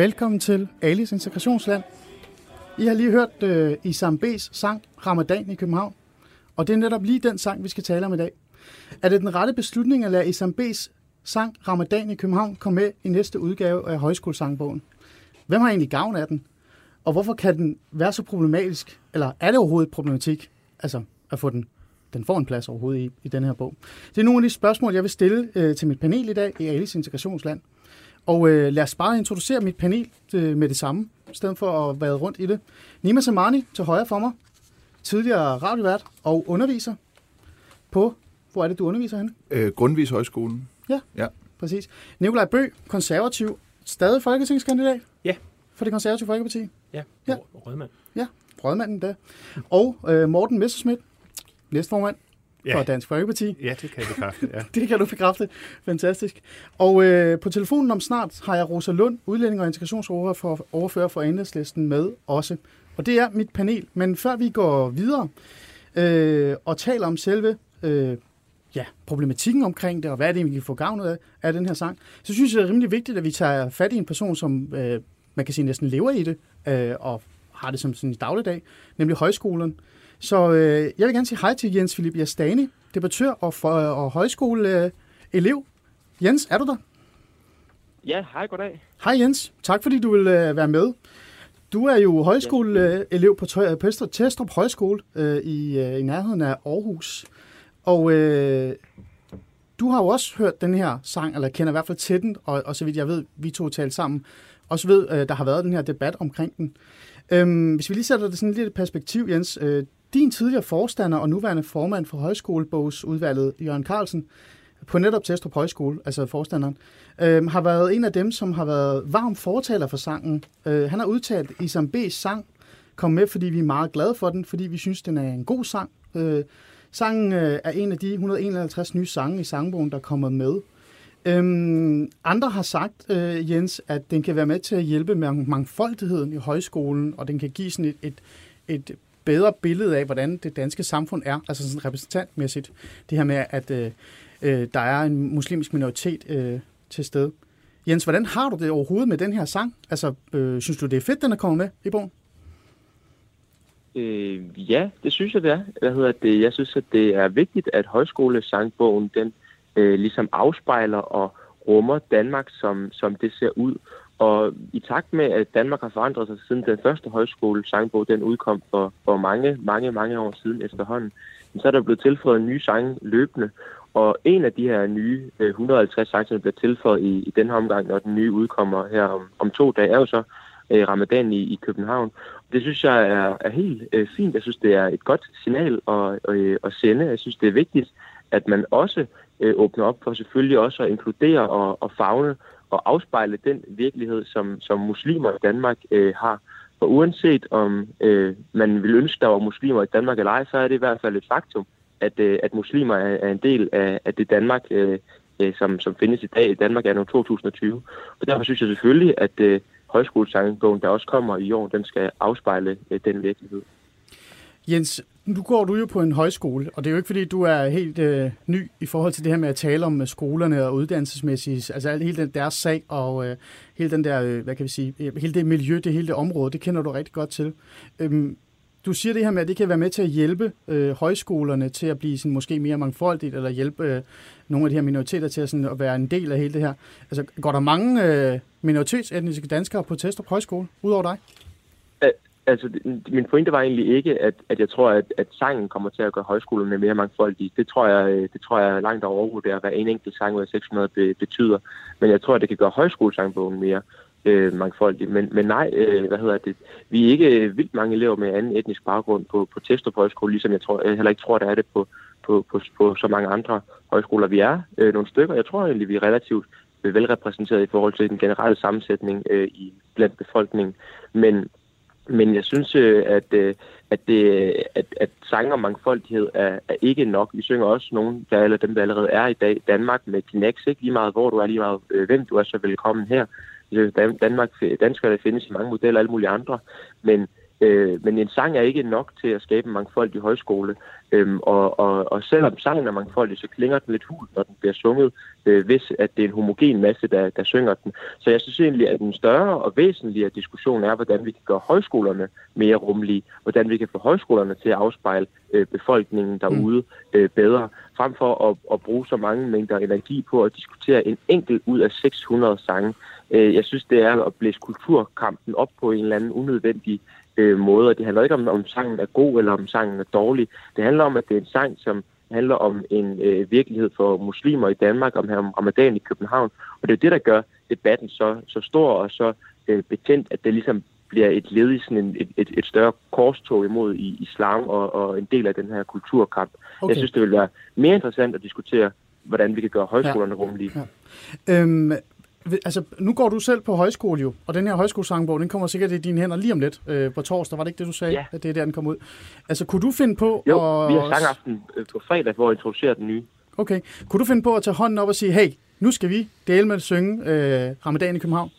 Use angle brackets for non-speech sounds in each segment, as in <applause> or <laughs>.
Velkommen til Alice Integrationsland. I har lige hørt øh, Isam B's sang Ramadan i København, og det er netop lige den sang, vi skal tale om i dag. Er det den rette beslutning at lade Isam B's sang Ramadan i København komme med i næste udgave af Højskolesangbogen? Hvem har egentlig gavn af den? Og hvorfor kan den være så problematisk? Eller er det overhovedet problematik, altså at få den, den får en plads overhovedet i, i den her bog? Det er nogle af de spørgsmål, jeg vil stille øh, til mit panel i dag i Alice Integrationsland. Og øh, lad os bare introducere mit panel øh, med det samme, i stedet for at være rundt i det. Nima Samani til højre for mig, tidligere radiovært og underviser på, hvor er det, du underviser henne? Øh, Grundvis Højskolen. Ja, Ja. præcis. Nikolaj Bø, konservativ, stadig folketingskandidat Ja. for det konservative Folkeparti. Ja, Ja. ja. rødmand. Ja, rådmanden der. Og øh, Morten Messerschmidt, næstformand ja. for Dansk Folkeparti. Ja, det kan jeg bekræfte, ja. <laughs> Det kan du bekræfte. Fantastisk. Og øh, på telefonen om snart har jeg Rosa Lund, udlænding og integrationsordfører for, overfører for enhedslisten med også. Og det er mit panel. Men før vi går videre øh, og taler om selve øh, ja, problematikken omkring det, og hvad er det, vi kan få gavn af, af den her sang, så synes jeg, det er rimelig vigtigt, at vi tager fat i en person, som øh, man kan sige næsten lever i det, øh, og har det som sin dagligdag, nemlig højskolen. Så øh, jeg vil gerne sige hej til Jens Philip Jastani, debattør og, for, og højskoleelev. elev. Jens, er du der? Ja, hej, goddag. Hej Jens, tak fordi du vil øh, være med. Du er jo højskoleelev på, Testrup Højskole øh, i, øh, i nærheden af Aarhus. Og øh, du har jo også hørt den her sang, eller kender i hvert fald til den, og, og så vidt jeg ved, vi to talte sammen, også ved, øh, der har været den her debat omkring den. Øhm, hvis vi lige sætter det sådan lidt i perspektiv, Jens. Øh, din tidligere forstander og nuværende formand for højskolebogsudvalget, Jørgen Carlsen, på netop Testrup Højskole, altså forstanderen, øh, har været en af dem, som har været varm fortaler for sangen. Øh, han har udtalt, at Isam B's sang kom med, fordi vi er meget glade for den, fordi vi synes, den er en god sang. Øh, sangen øh, er en af de 151 nye sange i sangbogen, der kommer med. Øhm, andre har sagt, øh, Jens, at den kan være med til at hjælpe med mangfoldigheden i højskolen, og den kan give sådan et, et, et bedre billede af, hvordan det danske samfund er, altså sådan repræsentantmæssigt. Det her med, at øh, øh, der er en muslimsk minoritet øh, til stede. Jens, hvordan har du det overhovedet med den her sang? Altså, øh, synes du, det er fedt, den er kommet med i bogen? Øh, ja, det synes jeg, det er. Hvad hedder det? Jeg synes, at det er vigtigt, at højskolesangbogen, den øh, ligesom afspejler og rummer Danmark, som, som det ser ud. Og i takt med, at Danmark har forandret sig siden den første højskolesangbog, den udkom for, for mange, mange, mange år siden efterhånden, så er der blevet tilføjet nye sange løbende. Og en af de her nye øh, 150 sange, som bliver tilføjet i, i den her omgang, når den nye udkommer her om, om to dage, er jo så øh, Ramadan i, i København. Det synes jeg er, er helt øh, fint. Jeg synes, det er et godt signal at, at, at sende. Jeg synes, det er vigtigt, at man også øh, åbner op for selvfølgelig også at inkludere og, og fagne og afspejle den virkelighed, som, som muslimer i Danmark øh, har. For uanset om øh, man vil ønske, der var muslimer i Danmark eller ej, så er det i hvert fald et faktum, at, øh, at muslimer er, er en del af, af det Danmark, øh, øh, som, som findes i dag i Danmark er nu 2020. Og derfor synes jeg selvfølgelig, at øh, højskolesangbogen, der også kommer i år, den skal afspejle øh, den virkelighed. Jens, nu går du jo på en højskole, og det er jo ikke fordi, du er helt øh, ny i forhold til det her med at tale om øh, skolerne og uddannelsesmæssigt, altså hele den deres sag og øh, hele den der, øh, hvad kan vi sige, øh, hele det miljø, det hele det område, det kender du rigtig godt til. Øhm, du siger det her med, at det kan være med til at hjælpe øh, højskolerne til at blive sådan, måske mere mangfoldigt, eller hjælpe øh, nogle af de her minoriteter til at, sådan, at være en del af hele det her. Altså, går der mange øh, minoritetsetniske danskere på Testrup Højskole, udover dig? Øh, Altså, min pointe var egentlig ikke, at, at jeg tror, at, at sangen kommer til at gøre højskolerne mere mangfoldige. Det tror jeg, øh, det tror jeg langt overvurderer, hvad en enkelt sang ud af 600 be, betyder. Men jeg tror, at det kan gøre højskolesangbogen mere øh, mangfoldig. Men, men nej, øh, hvad hedder det? Vi er ikke øh, vildt mange elever med anden etnisk baggrund på, på Testrup Højskole, ligesom jeg, tror, jeg heller ikke tror, der er det på, på, på, på så mange andre højskoler. Vi er øh, nogle stykker. Jeg tror egentlig, vi er relativt velrepræsenteret i forhold til den generelle sammensætning øh, i blandt befolkningen. Men men jeg synes, øh, at, øh, at, det, at, at sang og mangfoldighed er, er ikke nok. Vi synger også nogle der, eller dem, der allerede er i dag. Danmark med Kinex, ikke lige meget hvor du er, lige meget øh, hvem du er, så velkommen her. Danmark, danskere, der findes i mange modeller og alle mulige andre. Men Øh, men en sang er ikke nok til at skabe en mangfoldig højskole. Øhm, og, og, og selvom sangen er mangfoldig, så klinger den lidt hul, når den bliver sunget, øh, hvis at det er en homogen masse, der, der synger den. Så jeg synes egentlig, at den større og væsentligere diskussion er, hvordan vi kan gøre højskolerne mere rummelige, hvordan vi kan få højskolerne til at afspejle øh, befolkningen derude øh, bedre, frem for at, at bruge så mange mængder energi på at diskutere en enkelt ud af 600 sange. Øh, jeg synes, det er at blæse kulturkampen op på en eller anden unødvendig øh, måder. Det handler ikke om, om sangen er god eller om sangen er dårlig. Det handler om, at det er en sang, som handler om en øh, virkelighed for muslimer i Danmark, om, om ramadan i København. Og det er det, der gør debatten så, så stor og så øh, betændt, at det ligesom bliver et led i sådan en, et, et, et større korstog imod i islam og, og en del af den her kulturkamp. Okay. Jeg synes, det vil være mere interessant at diskutere, hvordan vi kan gøre højskolerne ja. rummelige. Ja. Øhm, Altså, nu går du selv på højskole jo, og den her højskolesangbog, den kommer sikkert i dine hænder lige om lidt øh, på torsdag. Var det ikke det, du sagde, ja. at det er der, den kom ud? Altså, kunne du finde på... Jo, at... vi har sangaften øh, på fredag, hvor vi introducerer den nye. Okay. Kunne du finde på at tage hånden op og sige, hey, nu skal vi dele med at synge øh, Ramadan i København?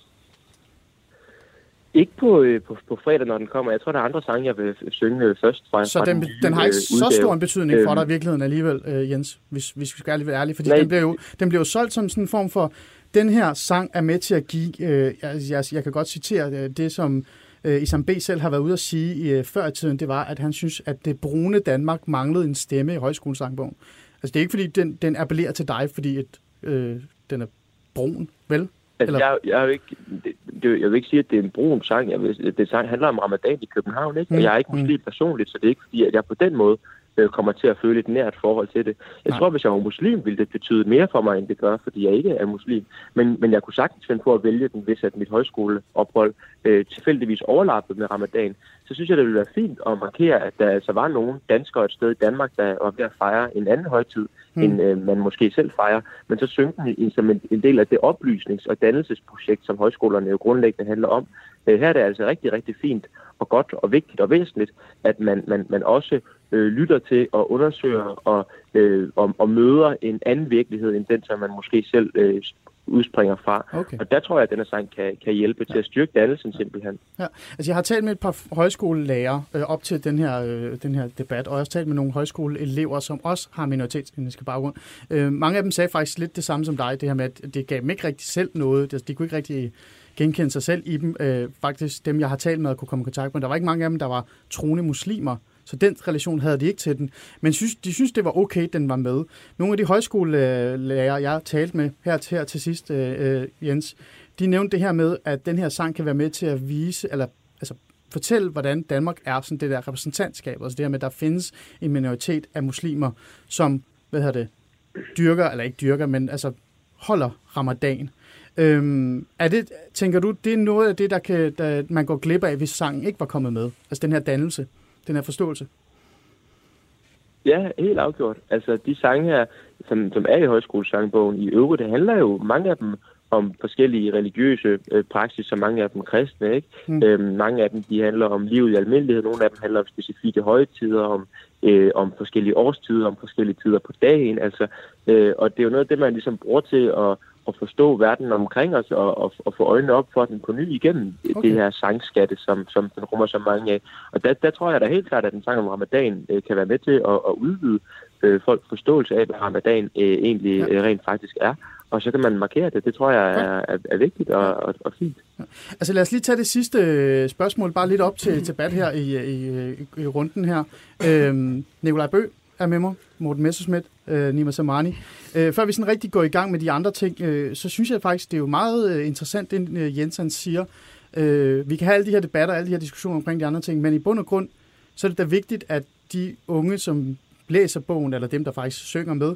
Ikke på, øh, på, på fredag, når den kommer. Jeg tror, der er andre sange, jeg vil synge øh, først fra Så fra den, den, den har ikke øh, så stor en betydning for dig i virkeligheden alligevel, øh, Jens, hvis, hvis vi skal være ærlige, fordi den bliver, jo, den bliver jo solgt som sådan en form for den her sang er med til at give, øh, jeg, jeg, jeg kan godt citere øh, det, som øh, Isam B. selv har været ude at sige øh, før i tiden, det var, at han synes, at det brune Danmark manglede en stemme i højskolesangbogen. Altså det er ikke, fordi den, den appellerer til dig, fordi et, øh, den er brun, vel? Altså, jeg, jeg, vil ikke, det, det, jeg vil ikke sige, at det er en brun sang. Jeg vil, det sang handler om ramadan i København, ikke? Mm. og jeg er ikke muslim mm. personligt, så det er ikke fordi, at jeg på den måde øh, kommer til at føle et nært forhold til det. Jeg Nej. tror, hvis jeg var muslim, ville det betyde mere for mig, end det gør, fordi jeg ikke er muslim. Men, men jeg kunne sagtens finde på at vælge den, hvis at mit højskoleophold øh, tilfældigvis overlappede med ramadan. Så synes jeg, det ville være fint at markere, at der altså var nogle danskere et sted i Danmark, der var ved at fejre en anden højtid, mm. end øh, man måske selv fejrer. Men så synge den i, som en, en del af det oplysnings- og dannelsesprojekt, som højskolerne jo grundlæggende handler om. Øh, her er det altså rigtig, rigtig fint og godt og vigtigt og væsentligt, at man, man, man også øh, lytter til og undersøger og, øh, og, og møder en anden virkelighed, end den, som man måske selv øh, udspringer fra. Okay. Og der tror jeg, at denne sang kan, kan hjælpe ja. til at styrke dannelsen simpelthen. Ja. Altså, jeg har talt med et par højskolelærer øh, op til den her, øh, den her debat, og jeg har også talt med nogle højskoleelever, som også har minoritetsetniske baggrund. Øh, mange af dem sagde faktisk lidt det samme som dig, det her med, at det gav dem ikke rigtig selv noget. De, de kunne ikke rigtig genkende sig selv i dem. Øh, faktisk dem, jeg har talt med og kunne komme i kontakt med. Der var ikke mange af dem, der var troende muslimer. Så den relation havde de ikke til den. Men synes, de synes, det var okay, den var med. Nogle af de højskolelærer, jeg talte med her til, her til sidst, øh, øh Jens, de nævnte det her med, at den her sang kan være med til at vise, eller altså fortælle, hvordan Danmark er sådan det der repræsentantskab, altså det her med, at der findes en minoritet af muslimer, som, hvad hedder det, dyrker, eller ikke dyrker, men altså holder ramadan. Øhm, er det, tænker du, det er noget af det, der, kan, der man går glip af, hvis sangen ikke var kommet med? Altså den her dannelse, den her forståelse? Ja, helt afgjort. Altså, de sange her, som, som er i højskolesangbogen i øvrigt, det handler jo mange af dem om forskellige religiøse øh, praksis, så mange af dem kristne, ikke? Mm. Øhm, mange af dem, de handler om livet i almindelighed, nogle af dem handler om specifikke højtider, om, øh, om forskellige årstider, om forskellige tider på dagen, altså, øh, og det er jo noget af det, man ligesom bruger til at, at forstå verden omkring os, og, og, og få øjnene op for den på ny igennem okay. det her sangskatte, som, som den rummer så mange af. Og der, der tror jeg da helt klart, at den sang om ramadan øh, kan være med til at, at udvide øh, folks forståelse af, hvad ramadan øh, egentlig ja. øh, rent faktisk er og så kan man markere det. Det tror jeg er, er, er vigtigt og, og, og fint. Ja. Altså lad os lige tage det sidste øh, spørgsmål, bare lidt op til debat her i, i, i runden her. Øhm, Nikolaj Bø er med mig, Morten Messerschmidt, øh, Nima Samani. Øh, før vi sådan rigtig går i gang med de andre ting, øh, så synes jeg faktisk, det er jo meget øh, interessant, det øh, Jensen siger. Øh, vi kan have alle de her debatter, alle de her diskussioner omkring de andre ting, men i bund og grund, så er det da vigtigt, at de unge, som læser bogen, eller dem, der faktisk synger med,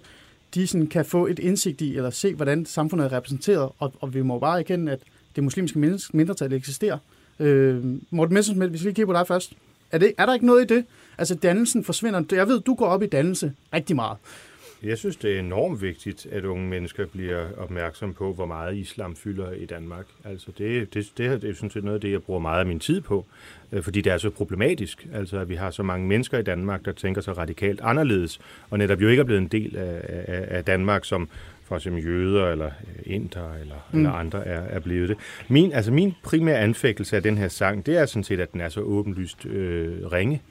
de sådan kan få et indsigt i, eller se, hvordan samfundet er repræsenteret, og, og vi må bare erkende, at det muslimske mindretal eksisterer. Øh, Morten Messerschmidt, hvis vi lige kigger på dig først. Er, det, er der ikke noget i det? Altså, dannelsen forsvinder. Jeg ved, du går op i dannelse rigtig meget. Jeg synes, det er enormt vigtigt, at unge mennesker bliver opmærksom på, hvor meget islam fylder i Danmark. Altså det, det, det, det er sådan set noget af det, jeg bruger meget af min tid på, øh, fordi det er så problematisk, altså at vi har så mange mennesker i Danmark, der tænker så radikalt anderledes, og netop jo ikke er blevet en del af, af, af Danmark, som for eksempel jøder eller inder eller, mm. eller andre er, er blevet det. Min, altså min primære anfægtelse af den her sang, det er sådan set, at den er så åbenlyst øh, ringe.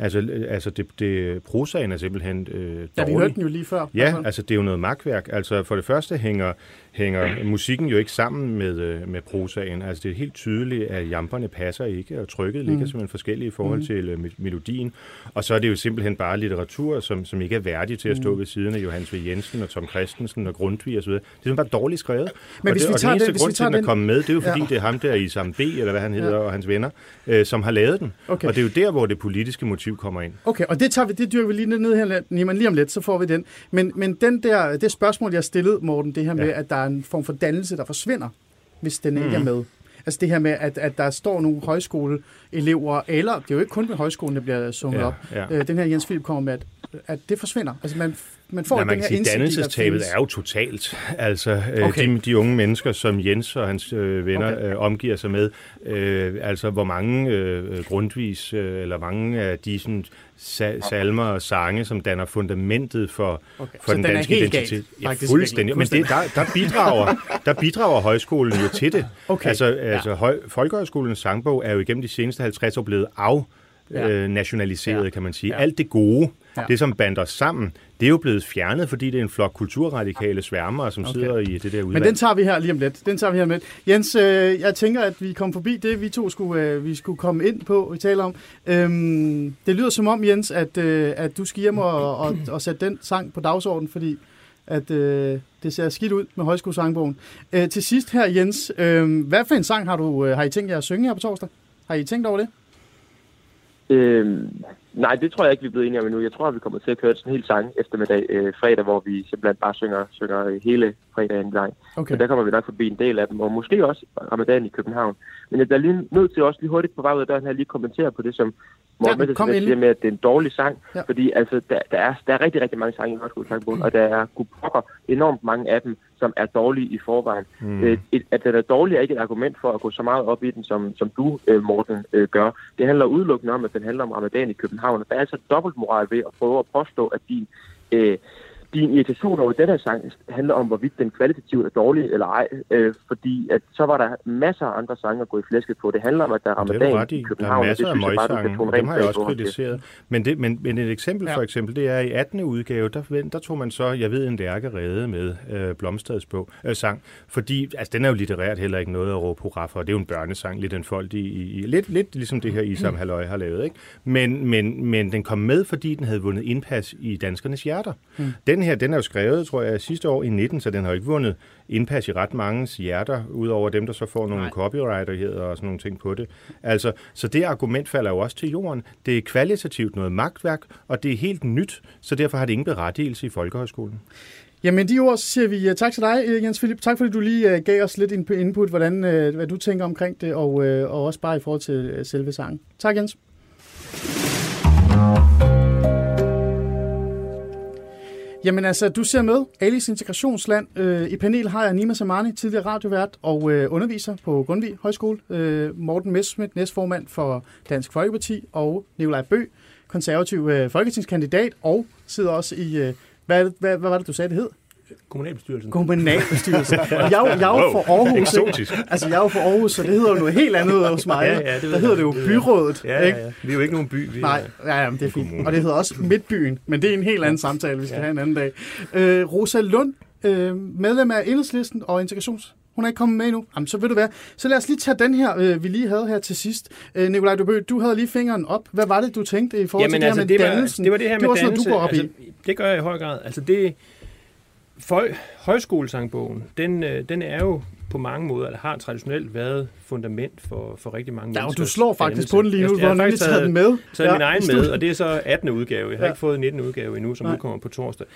Altså, altså det, det, prosaen er simpelthen øh, dårlig. Ja, vi hørte den jo lige før. Ja, altså det er jo noget magtværk. Altså for det første hænger, hænger musikken jo ikke sammen med, øh, med prosaen. Altså det er helt tydeligt, at jamperne passer ikke, og trykket ligger mm. simpelthen forskellige i forhold mm. til øh, melodien. Og så er det jo simpelthen bare litteratur, som, som ikke er værdig til at stå mm. ved siden af Johannes V. Jensen og Tom Christensen og Grundtvig osv. Det er simpelthen bare dårligt skrevet. Men og hvis det, vi tager og den eneste den, grund til, den er kommet med, det er jo fordi, ja. det er ham der i Sam B, eller hvad han hedder, ja. og hans venner, øh, som har lavet den. Okay. Og det er jo der, hvor det politiske motiv kommer ind. Okay, og det, tager vi, det dyrker vi lige ned her, Niemann, lige om lidt, så får vi den. Men, men den der, det spørgsmål, jeg stillede, Morten, det her med, ja. at der er en form for dannelse, der forsvinder, hvis den ikke mm. er med. Altså det her med, at, at der står nogle højskoleelever, eller det er jo ikke kun ved højskolen, der bliver sunget ja, op. Ja. Øh, den her Jens Philip kommer med, at, at det forsvinder. Altså man, man får ja, man den her sige, dannelsestabet er jo totalt. Altså øh, okay. de, de unge mennesker, som Jens og hans øh, venner okay. øh, omgiver sig med, øh, altså hvor mange øh, grundvis, øh, eller mange af de sådan, sa- salmer og sange, som danner fundamentet for, okay. for den, den danske identitet. Galt, ja, fuldstændig. Men det, der, der, bidrager, <laughs> der bidrager højskolen jo til det. Okay. Altså, altså høj, Folkehøjskolens sangbog er jo igennem de seneste 50 år blevet af ja. øh, nationaliseret, ja. kan man sige. Ja. Alt det gode, ja. det som bander os sammen, det er jo blevet fjernet, fordi det er en flok kulturradikale sværmere, som okay. sidder i det der udvalg. Men den tager vi her lige om lidt. Den tager vi her med. Jens, øh, jeg tænker, at vi kommer forbi det, vi to skulle, øh, vi skulle komme ind på, vi taler om. Øhm, det lyder som om, Jens, at, øh, at du skal hjem og, og, og sætte den sang på dagsordenen, fordi at øh, det ser skidt ud med højskolesangbogen. Øh, til sidst her, Jens, øh, hvad for en sang har du øh, har I tænkt jer at synge her på torsdag? Har I tænkt over det? Øh, nej, det tror jeg ikke, vi er blevet enige om endnu. Jeg tror, at vi kommer til at køre sådan en hel sang eftermiddag øh, fredag, hvor vi simpelthen bare synger, synger hele fredagen lang. Okay. Så der kommer vi nok forbi en del af dem, og måske også ramadan i København. Men jeg er lige nødt til også lige hurtigt på vej ud af døren her lige kommentere på det, som Morten ja, kom siger med, at det er en dårlig sang, ja. fordi altså, der, der, er, der er rigtig, rigtig mange sange i Højskolesangbogen, og der er pokker enormt mange af dem, som er dårlige i forvejen. Mm. Øh, et, at den er dårlig er ikke et argument for at gå så meget op i den, som, som du, øh, Morten, øh, gør. Det handler udelukkende om, at den handler om ramadan i København, og der er altså dobbeltmoral ved at prøve at påstå, at din... Øh, din irritation over den her sang handler om, hvorvidt den kvalitativt er dårlig eller ej, øh, fordi at så var der masser af andre sange at gå i flæsket på. Det handler om, at der er ramadan i København, der er masser af møgsange, og dem har jeg også kritiseret. Men, det, men, men et eksempel ja. for eksempel, det er i 18. udgave, der, der tog man så, jeg ved, en lærke redde med øh, Blomstads bog, øh, sang, fordi altså, den er jo litterært heller ikke noget at råbe hurra for. Det er jo en børnesang, lidt en folk i, i, lidt, lidt ligesom det her Isam Halløj har lavet. Ikke? Men, men, men den kom med, fordi den havde vundet indpas i danskernes hjerter. Mm. Den her, den er jo skrevet, tror jeg, sidste år i 19, så den har ikke vundet indpas i ret mange hjerter, udover dem, der så får nogle Nej. copyrighter og sådan nogle ting på det. Altså, så det argument falder jo også til jorden. Det er kvalitativt noget magtværk, og det er helt nyt, så derfor har det ingen berettigelse i Folkehøjskolen. Jamen de ord, så siger vi uh, tak til dig, øh, Jens Philip. Tak fordi du lige uh, gav os lidt input, hvordan, uh, hvad du tænker omkring det, og, uh, og også bare i forhold til uh, selve sangen. Tak, Jens. Jamen altså, du ser med Alice Integrationsland. Øh, I panel har jeg Nima Samani, tidligere radiovært og øh, underviser på Grundtvig Højskole. Øh, Morten Messerschmidt, næstformand for Dansk Folkeparti. Og Nikolaj Bø, konservativ øh, folketingskandidat. Og sidder også i... Øh, hvad, hvad, hvad var det, du sagde, det hed? Kommunalbestyrelsen. Kommunalbestyrelsen. <laughs> jeg, jeg, jeg er jo for Aarhus. Eksotisk. Altså, jeg er jo for Aarhus, så det hedder jo noget helt andet hos mig. Ja, ja, det ved der hedder det jo jeg. byrådet. Ja, ikke? ja, ja. Vi er jo ikke nogen by. Vi Nej, ja, ja, det er fint. Og det hedder også Midtbyen, men det er en helt anden samtale, vi skal ja. have en anden dag. Øh, Rosa Lund, øh, medlem af Enhedslisten og Integrations hun er ikke kommet med endnu. Jamen, så vil du være. Så lad os lige tage den her, øh, vi lige havde her til sidst. Øh, Nikolaj Dubø, du havde lige fingeren op. Hvad var det, du tænkte i forhold Jamen, til altså, det her det med var, dannelsen? det var det her med det var sådan noget, dannelse. du går op altså, i. Det gør jeg i høj grad. Altså det, for, højskolesangbogen, den, øh, den er jo på mange måder, eller har traditionelt været fundament for, for rigtig mange Ja, mennesker. du slår faktisk på den lige nu. Jeg har faktisk taget den med. Så er min Ja, egen med, og det er så 18. udgave. Jeg har Ja. ikke fået 19. udgave endnu, som Nej. udkommer på torsdag.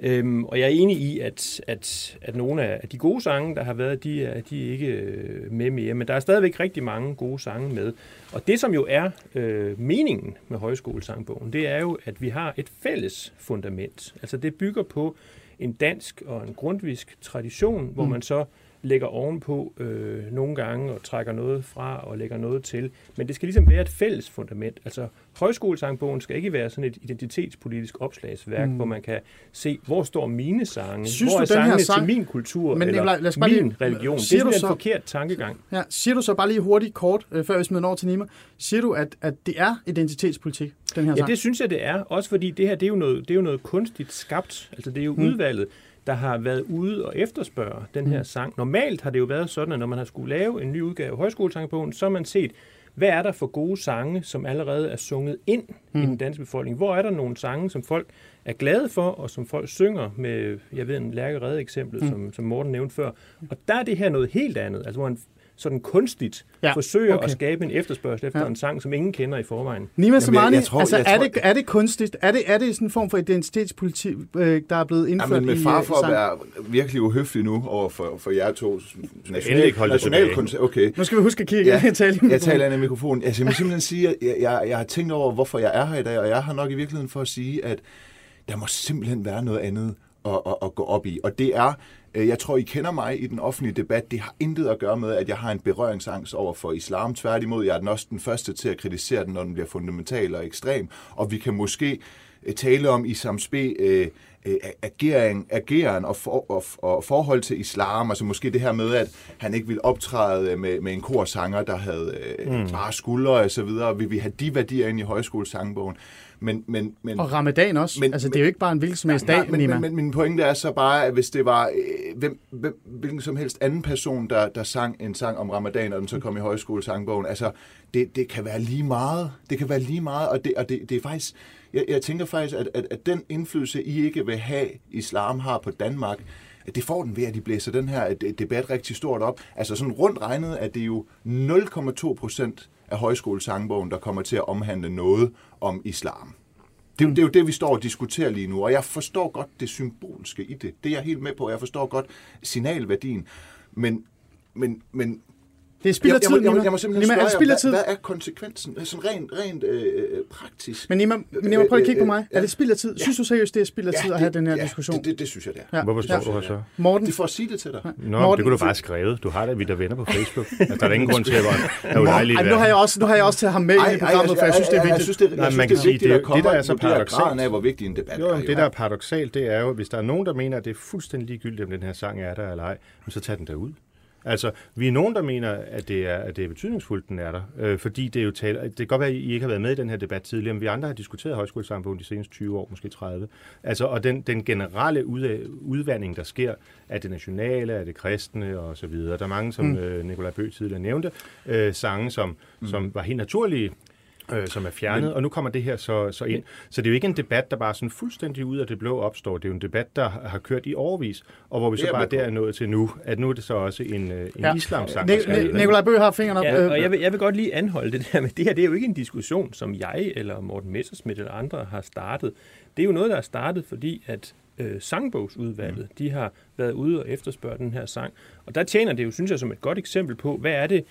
Øhm, og jeg er enig i, at, at, at nogle af de gode sange, der har været, de er, de er ikke øh, med mere. Men der er stadigvæk rigtig mange gode sange med. Og det, som jo er øh, meningen med højskolesangbogen, det er jo, at vi har et fælles fundament. Altså det bygger på en dansk og en grundvisk tradition, hvor Mm. man så lægger ovenpå øh, nogle gange og trækker noget fra og lægger noget til. Men det skal ligesom være et fælles fundament. Altså højskolesangbogen skal ikke være sådan et identitetspolitisk opslagsværk, Mm. hvor man kan se, hvor står mine sange, Synes hvor du, er her sangene sang- til min kultur Men eller lad os bare lige- min religion. Det er siger du så- en forkert tankegang. Ja, siger du så bare lige hurtigt, kort, øh, før vi smider over til Nima, siger du, at, at det er identitetspolitik, den her Ja, sang? det synes jeg, det er. Også fordi det her, det er jo noget, det er jo noget kunstigt skabt. Altså det er jo mm. udvalget, der har været ude og efterspørge den her Mm. sang. Normalt har det jo været sådan, at når man har skulle lave en ny udgave af højskolesangbogen, så har man set, hvad er der for gode sange, som allerede er sunget ind mm. i den danske befolkning? Hvor er der nogle sange, som folk er glade for, og som folk synger med, jeg ved, en lærkerede eksempel, Mm. som, som Morten nævnte før. Og der er det her noget helt andet, altså hvor man sådan kunstigt Ja, ja, forsøger okay. at skabe en efterspørgsel efter Ja. ja. en sang, som ingen kender i forvejen. Nima Samani, jeg- jeg tror- altså jeg er, tror- det, er det kunstigt? Er det, er det sådan en form for identitetspolitik, øh, der er blevet Ja, indført men med i far øh, for at sang? være virkelig uhøflig nu over for, for jer to tilbage. konse- Okay. Nu skal vi huske at kigge Ja, ja, tale i Jeg taler ind i mikrofonen. Altså, jeg må simpelthen sige, at jeg, jeg, jeg har tænkt over, hvorfor jeg er her i dag, og jeg har nok i virkeligheden for at sige, at der må simpelthen være noget andet at, at, at gå op i. Og det er, øh, jeg tror, I kender mig i den offentlige debat, det har intet at gøre med, at jeg har en berøringsangst over for islam. Tværtimod, jeg er den også den første til at kritisere den, når den bliver fundamental og ekstrem. Og vi kan måske øh, tale om i samspil øh, øh, agering, ageren og, for, og, og forhold til islam, altså måske det her med, at han ikke ville optræde med, med en korsanger, der havde øh, mm. bare skuldre og så videre. Vi vil have de værdier ind i højskolesangbogen. Men, men, men, Og ramadan også. Men, Men- altså, det er jo ikke bare en hvilken som helst Nej, dag, men, Nima. men, men min pointe er så bare, at hvis det var øh, hvem, hvem, hvilken som helst anden person, der, der sang en sang om ramadan, og den så kom i højskolesangbogen, altså, det, det kan være lige meget. Det kan være lige meget, og det, og det, det er faktisk... Jeg, jeg tænker faktisk, at, at, at den indflydelse, I ikke vil have, islam har på Danmark, at det får den ved, at de blæser den her debat rigtig stort op. Altså sådan rundt regnet, at det er jo 0,2 procent af højskolesangbogen, der kommer til at omhandle noget om islam. Det, er jo- det er jo det, vi står og diskuterer lige nu, og jeg forstår godt det symbolske i det. Det er jeg helt med på. Jeg forstår godt signalværdien. Men, men, men det er spild af jeg, tid, jeg, må, jeg, må, Nima. jeg må simpelthen Nima, er spørge det jer, spild af hvad, tid? hvad er konsekvensen? Sådan rent, rent øh, praktisk. Men Nima, men Nima, prøv at kigge på mig. Ja. Er det spild af tid? Synes du seriøst, det er spild af tid at have den her ja, diskussion? Det, det, det synes jeg, det er. Ja. Hvorfor står Ja. du her så? Morten, Det er for at sige det til dig. Nå, Morten- det kunne du bare have skrevet. Du har da vi der venner på Facebook. Altså, der er der ingen grund til at være er ej, nu har jeg også, nu har jeg også taget ham med ind i programmet, for jeg synes, det er Jeg vigtigt. det, jeg synes, man det kan er sige, vigtigt det at komme det, der er og så vurdere paradoksalt. graden af, hvor vigtig en debat er. det, der er paradoxalt, det er jo, hvis der er nogen, der mener, at det er fuldstændig ligegyldigt, om den her sang er der eller ej, så tag den der ud. Altså, vi er nogen, der mener, at det er, at det er betydningsfuldt, den er der. Øh, fordi det er jo tal, det kan godt være, at I ikke har været med i den her debat tidligere, men vi andre har diskuteret højskolesangbogen de seneste 20 år, måske 30. Altså, og den, den generelle ud, udvandring, der sker af det nationale, af det kristne og så videre. Der er mange, som mm. øh, Nikolaj Bøh tidligere nævnte, øh, sange, som, mm. som var helt naturlige, øh, som er fjernet, Men, og nu kommer det her så, så ind. Så det er jo ikke en debat, der bare sådan fuldstændig ud af det blå opstår. Det er jo en debat, der har kørt i overvis, og hvor vi så bare der er nået til nu, at nu er det så også en, øh, en Ja. ja. islamsang. ud. Nikolaj Bøh har fingeren op. Ja, Øh, og jeg vil, jeg vil godt lige anholde det der <laughs> med, det her det er jo ikke en diskussion, som jeg eller Morten Messersmith eller andre har startet. Det er jo noget, der er startet, fordi at øh, sangbogsudvalget, de har været ude og efterspørge den her sang. Og der tjener det jo, synes jeg, som et godt eksempel på, hvad er det,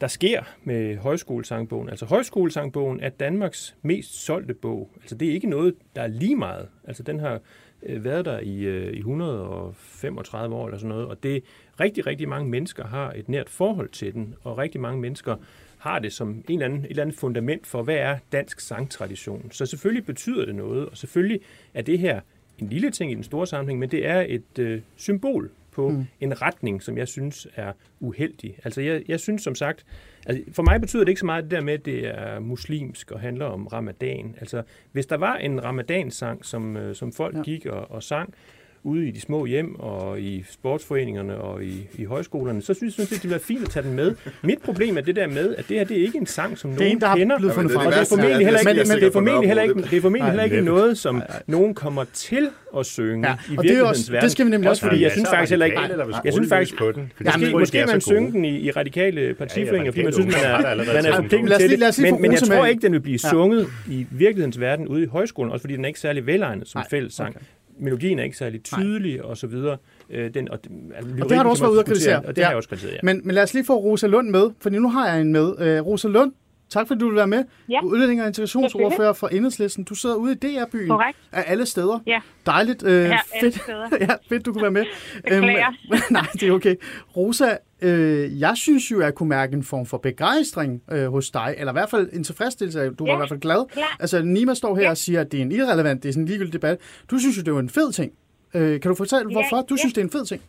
der sker med højskolesangbogen. Altså højskolesangbogen er Danmarks mest solgte bog. Altså det er ikke noget, der er lige meget. Altså den har øh, været der i, øh, i 135 år eller sådan noget, og det rigtig, rigtig mange mennesker har et nært forhold til den, og rigtig mange mennesker har det som en eller anden, et eller andet fundament for, hvad er dansk sangtradition. Så selvfølgelig betyder det noget, og selvfølgelig er det her en lille ting i den store sammenhæng, men det er et øh, symbol på mm. en retning, som jeg synes er uheldig. Altså jeg, jeg synes som sagt, altså for mig betyder det ikke så meget det der med, at det er muslimsk og handler om ramadan. Altså hvis der var en ramadansang, som, øh, som folk ja. gik og, og sang, ude i de små hjem og i sportsforeningerne og i, i højskolerne, så synes jeg, det ville være fint at tage den med. Mit problem er det der med, at det her det er ikke en sang, som nogen der kender. Blevet fundet og det er formentlig heller ikke, men, det er formentlig heller ikke, det er formentlig heller ikke noget, som nogen kommer til at synge ja. i virkelighedens verden. Det skal vi nemlig også, fordi jeg synes faktisk heller ikke, jeg synes faktisk på den. Måske, måske man synge den i, i radikale partiforeninger, fordi man synes, man er, man er forpligtet til det. Men, men jeg tror ikke, den vil blive sunget i virkelighedens verden ude i højskolen, også fordi den er ikke særlig velegnet som fællessang melodien er ikke særlig tydelig og så videre. Øh, den, og, altså, og det har du også været ude at kritisere. Og det ja. har jeg også kritiseret, ja. Men, men lad os lige få Rosa Lund med, for nu har jeg en med. Øh, Rosa Lund, tak fordi du vil være med. Ja. Udlænding og integrationsordfører for Enhedslisten. Du sidder ude i DR-byen. Korrekt. Af alle steder. Ja. Dejligt. Øh, ja, fedt. <laughs> ja, fedt, du kunne være med. Beklager. Øhm, <laughs> nej, det er okay. Rosa, øh, jeg synes jo, at jeg kunne mærke en form for begejstring øh, hos dig, eller i hvert fald en tilfredsstillelse. Du ja, var i hvert fald glad. Klar. Altså, Nima står her ja. og siger, at det er en irrelevant, det er sådan en ligegyldig debat. Du synes jo, det er en fed ting. Øh, kan du fortælle, hvorfor du ja. synes, det er en fed ting?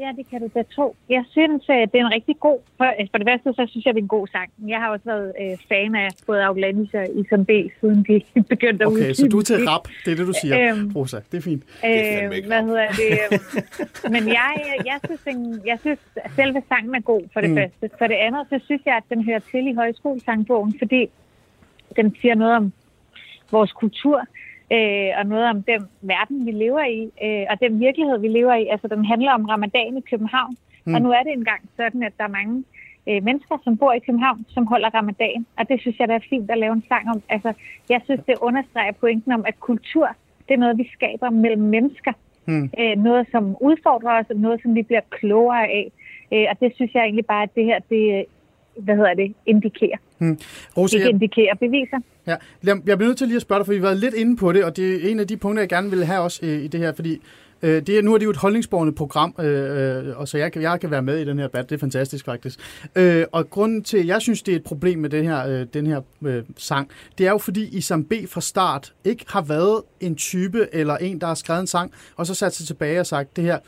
Ja, det kan du da tro. Jeg synes, at det er en rigtig god... For, altså, for det første, så synes jeg, det er en god sang. Jeg har også været øh, fan af både Auglandis og Isam B, siden de <laughs> begyndte at Okay, så du er til rap. Det er det, du siger, øhm, Rosa. Det er fint. Øh, det er hvad hedder det? <laughs> Men jeg, jeg, synes, en, jeg synes, at selve sangen er god, for det mm. første. For det andet, så synes jeg, at den hører til i højskolesangbogen, fordi den siger noget om vores kultur øh, og noget om den verden, vi lever i, øh, og den virkelighed, vi lever i. Altså, den handler om ramadan i København, mm. og nu er det engang sådan, at der er mange øh, mennesker, som bor i København, som holder ramadan, og det synes jeg, der er fint at lave en sang om. Altså, jeg synes, det understreger pointen om, at kultur, det er noget, vi skaber mellem mennesker. Mm. Øh, noget, som udfordrer os, og noget, som vi bliver klogere af. Øh, og det synes jeg egentlig bare, at det her, det, hvad hedder det, indikerer. Hmm. Rose, ikke indikerer, beviser. Ja, jeg bliver nødt til lige at spørge dig, for vi har været lidt inde på det, og det er en af de punkter, jeg gerne vil have også øh, i det her, fordi øh, det er, nu er det jo et holdningsborgende program, øh, øh, og så jeg, jeg kan være med i den her debat. Det er fantastisk faktisk. Øh, og grunden til, at jeg synes, det er et problem med den her, øh, den her øh, sang, det er jo fordi Isam B fra start ikke har været en type eller en, der har skrevet en sang, og så sat sig tilbage og sagt, det her,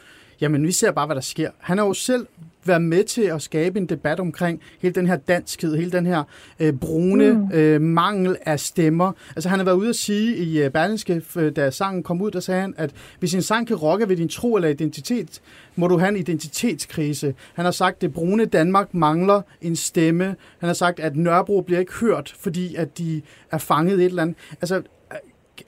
jamen vi ser bare, hvad der sker. Han har jo selv været med til at skabe en debat omkring hele den her danskhed, hele den her øh, brune mm. øh, mangel af stemmer. Altså han har været ude at sige i øh, Berlingske, da sangen kom ud, der sagde han, at hvis en sang kan rokke ved din tro eller identitet, må du have en identitetskrise. Han har sagt, at det brune Danmark mangler en stemme. Han har sagt, at Nørrebro bliver ikke hørt, fordi at de er fanget i et eller andet. Altså,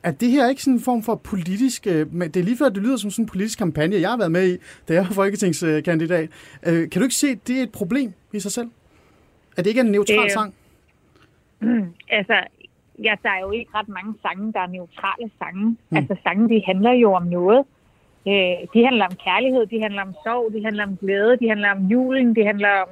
er det her ikke sådan en form for politisk... Øh, det er lige før, det lyder som sådan en politisk kampagne, jeg har været med i, da jeg var folketingskandidat. Øh, kan du ikke se, at det er et problem i sig selv? At det ikke er en neutral øh, sang? <clears throat> Altså, ja, der er jo ikke ret mange sange, der er neutrale sange. Mm. Altså, sange, de handler jo om noget. Øh, de handler om kærlighed, de handler om sorg, de handler om glæde, de handler om julen, de handler om...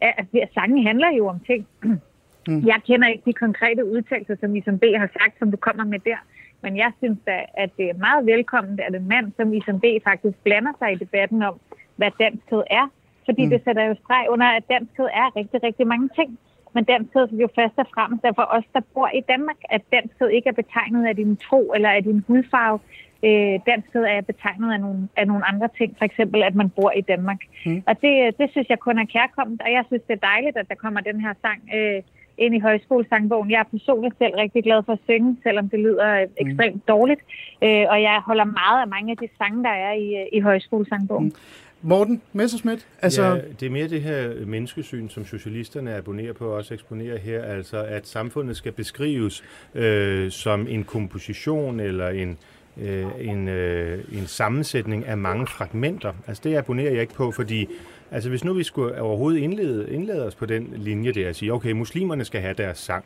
Altså, sange handler jo om ting. <clears throat> Mm. Jeg kender ikke de konkrete udtalelser, som Isam B. har sagt, som du kommer med der. Men jeg synes da, at det er meget velkomment, at en mand som Isam B. faktisk blander sig i debatten om, hvad danskhed er. Fordi mm. det sætter jo streg under, at danskhed er rigtig, rigtig mange ting. Men danskhed er jo først og fremmest er for os, der bor i Danmark, at danskhed ikke er betegnet af din tro eller af din hudfarve. Øh, danskhed er betegnet af nogle, af nogle andre ting, for eksempel at man bor i Danmark. Mm. Og det, det synes jeg kun er kærkommet, og jeg synes, det er dejligt, at der kommer den her sang øh, ind i højskolesangbogen. Jeg er personligt selv rigtig glad for at synge, selvom det lyder øh, mm. ekstremt dårligt. Øh, og jeg holder meget af mange af de sange, der er i, øh, i højskolesangbogen. Mm. Morten Messersmith? Altså... Ja, det er mere det her menneskesyn, som socialisterne abonnerer på og også eksponerer her, altså at samfundet skal beskrives øh, som en komposition eller en, øh, en, øh, en sammensætning af mange fragmenter. Altså det abonnerer jeg ikke på, fordi Altså hvis nu vi skulle overhovedet indlede, indlede os på den linje der at sige, okay, muslimerne skal have deres sang,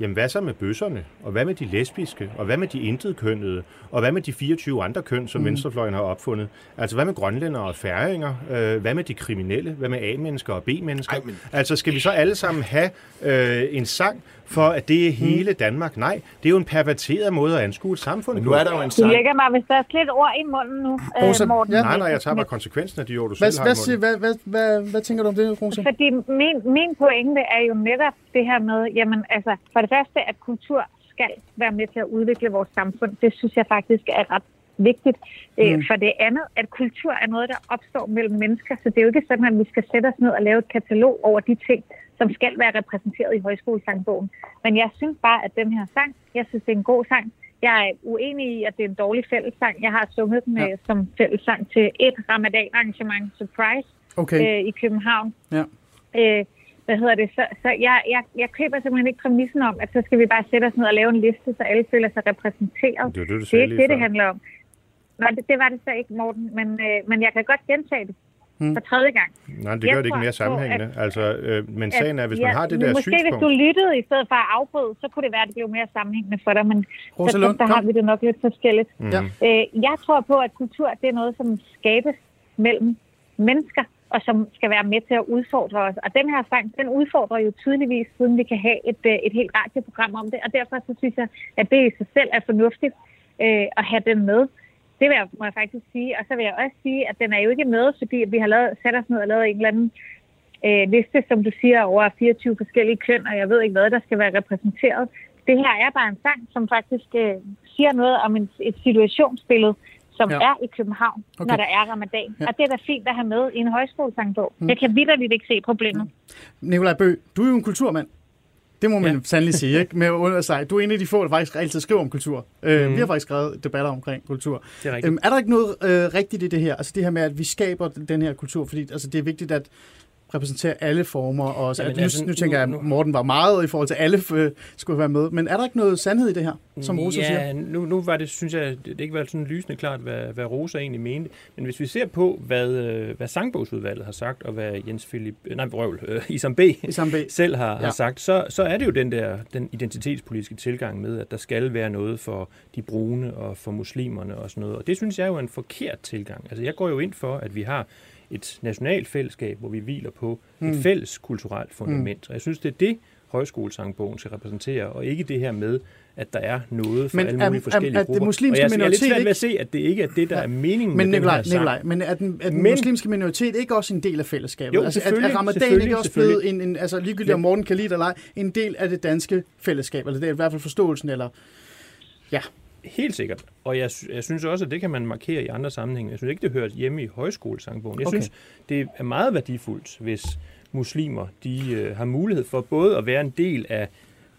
Jamen hvad så med bøsserne? Og hvad med de lesbiske? Og hvad med de intetkønnede? Og hvad med de 24 andre køn, som mm. venstrefløjen har opfundet? Altså hvad med grønlænder og færinger? Øh, hvad med de kriminelle? Hvad med A-mennesker og B-mennesker? Ej, men... Altså skal vi så alle sammen have øh, en sang for, at det er hele Danmark? Nej, det er jo en perverteret måde at anskue et samfund nu er der jo en sang. Du lægger mig, hvis der er lidt ord i munden nu, øh, Morten. Ja. Nej, nej, jeg tager bare konsekvensen af de ord, du hvad, selv hvad, har i hvad, hvad, hvad, hvad tænker du om det, Rosa? Fordi min, min pointe er jo netop det her med, jamen altså, for det første, at kultur skal være med til at udvikle vores samfund. Det synes jeg faktisk er ret vigtigt. Øh, mm. For det andet, at kultur er noget, der opstår mellem mennesker, så det er jo ikke sådan, at vi skal sætte os ned og lave et katalog over de ting, som skal være repræsenteret i højskolesangbogen. Men jeg synes bare, at den her sang, jeg synes, det er en god sang. Jeg er uenig i, at det er en dårlig fællessang. Jeg har sunget den ja. Øh, som fællessang til et ramadan-arrangement Surprise okay. øh, i København. Ja. Øh, hvad hedder det, så, så jeg, jeg, jeg køber simpelthen ikke præmissen om, at så skal vi bare sætte os ned og lave en liste, så alle føler sig repræsenteret. Det er, det, det er ikke det, det handler om. Nå, det, det var det så ikke, Morten, men, øh, men jeg kan godt gentage det hmm. for tredje gang. Nej, det gør jeg det ikke mere sammenhængende. At, altså, øh, men sagen er, hvis man ja, har det der måske, synspunkt... hvis du lyttede i stedet for at afbryde, så kunne det være, at det blev mere sammenhængende for dig, men Rosalund, så, så, så har vi det nok lidt forskelligt. Mm. Øh, jeg tror på, at kultur det er noget, som skabes mellem mennesker, og som skal være med til at udfordre os. Og den her sang, den udfordrer jo tydeligvis, siden vi kan have et, øh, et helt radioprogram om det, og derfor så synes jeg, at det i sig selv er fornuftigt øh, at have den med. Det vil jeg, må jeg faktisk sige. Og så vil jeg også sige, at den er jo ikke med, fordi vi har lavet, sat os ned og lavet en eller anden øh, liste, som du siger, over 24 forskellige køn, og jeg ved ikke hvad, der skal være repræsenteret. Det her er bare en sang, som faktisk øh, siger noget om en, et situationsbillede, som ja. er i København, okay. når der er ramadan. Ja. Og det er da fint at have med i en højskolesangbog. Mm. Jeg kan vidderligt ikke se problemet. Mm. Nikolaj Bø, du er jo en kulturmand. Det må man ja. sandelig sige, ikke? Med under sig. Du er en af de få, der faktisk altid skriver om kultur. Mm. Vi har faktisk skrevet debatter omkring kultur. Det er, rigtigt. Um, er der ikke noget uh, rigtigt i det her? Altså det her med, at vi skaber den her kultur, fordi altså, det er vigtigt, at repræsentere alle former. Og så, Jamen, altså, nu, nu tænker jeg, at Morten var meget i forhold til, at alle øh, skulle være med. Men er der ikke noget sandhed i det her, som Rosa ja, siger? Nu, nu var det, synes jeg, det ikke var sådan lysende klart, hvad, hvad Rosa egentlig mente. Men hvis vi ser på, hvad, øh, hvad Sangbogsudvalget har sagt, og hvad Jens Philip, nej, Røvl, øh, Isam B. Isam B. selv har, ja. har sagt, så, så er det jo den der den identitetspolitiske tilgang med, at der skal være noget for de brune og for muslimerne og sådan noget. Og det synes jeg er jo en forkert tilgang. Altså jeg går jo ind for, at vi har et nationalt fællesskab, hvor vi hviler på mm. et fælles kulturelt fundament. Mm. Og jeg synes, det er det, højskolesangbogen skal repræsentere, og ikke det her med, at der er noget for men alle mulige er, forskellige er, er grupper. Det og jeg, jeg er lidt svært ved at se, at det ikke er det, der er meningen men med Nikolaj, den her sang. Nikolaj, men er den, er den men, muslimske minoritet ikke også en del af fællesskabet? Jo, altså, er, er ramadan ikke også blevet en, en altså ligegyldigt om Morten kan lide eller ej, en del af det danske fællesskab, eller det er i hvert fald forståelsen, eller ja. Helt sikkert. Og jeg, jeg synes også, at det kan man markere i andre sammenhænge. Jeg synes ikke, det hører hjemme i højskolesangbogen. Jeg okay. synes, det er meget værdifuldt, hvis muslimer de øh, har mulighed for både at være en del af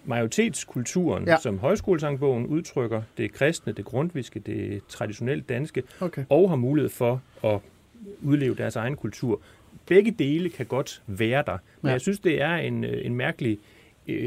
majoritetskulturen, ja. som højskolesangbogen udtrykker, det kristne, det grundviske, det traditionelt danske, okay. og har mulighed for at udleve deres egen kultur. Begge dele kan godt være der, men ja. jeg synes, det er en, øh, en mærkelig øh,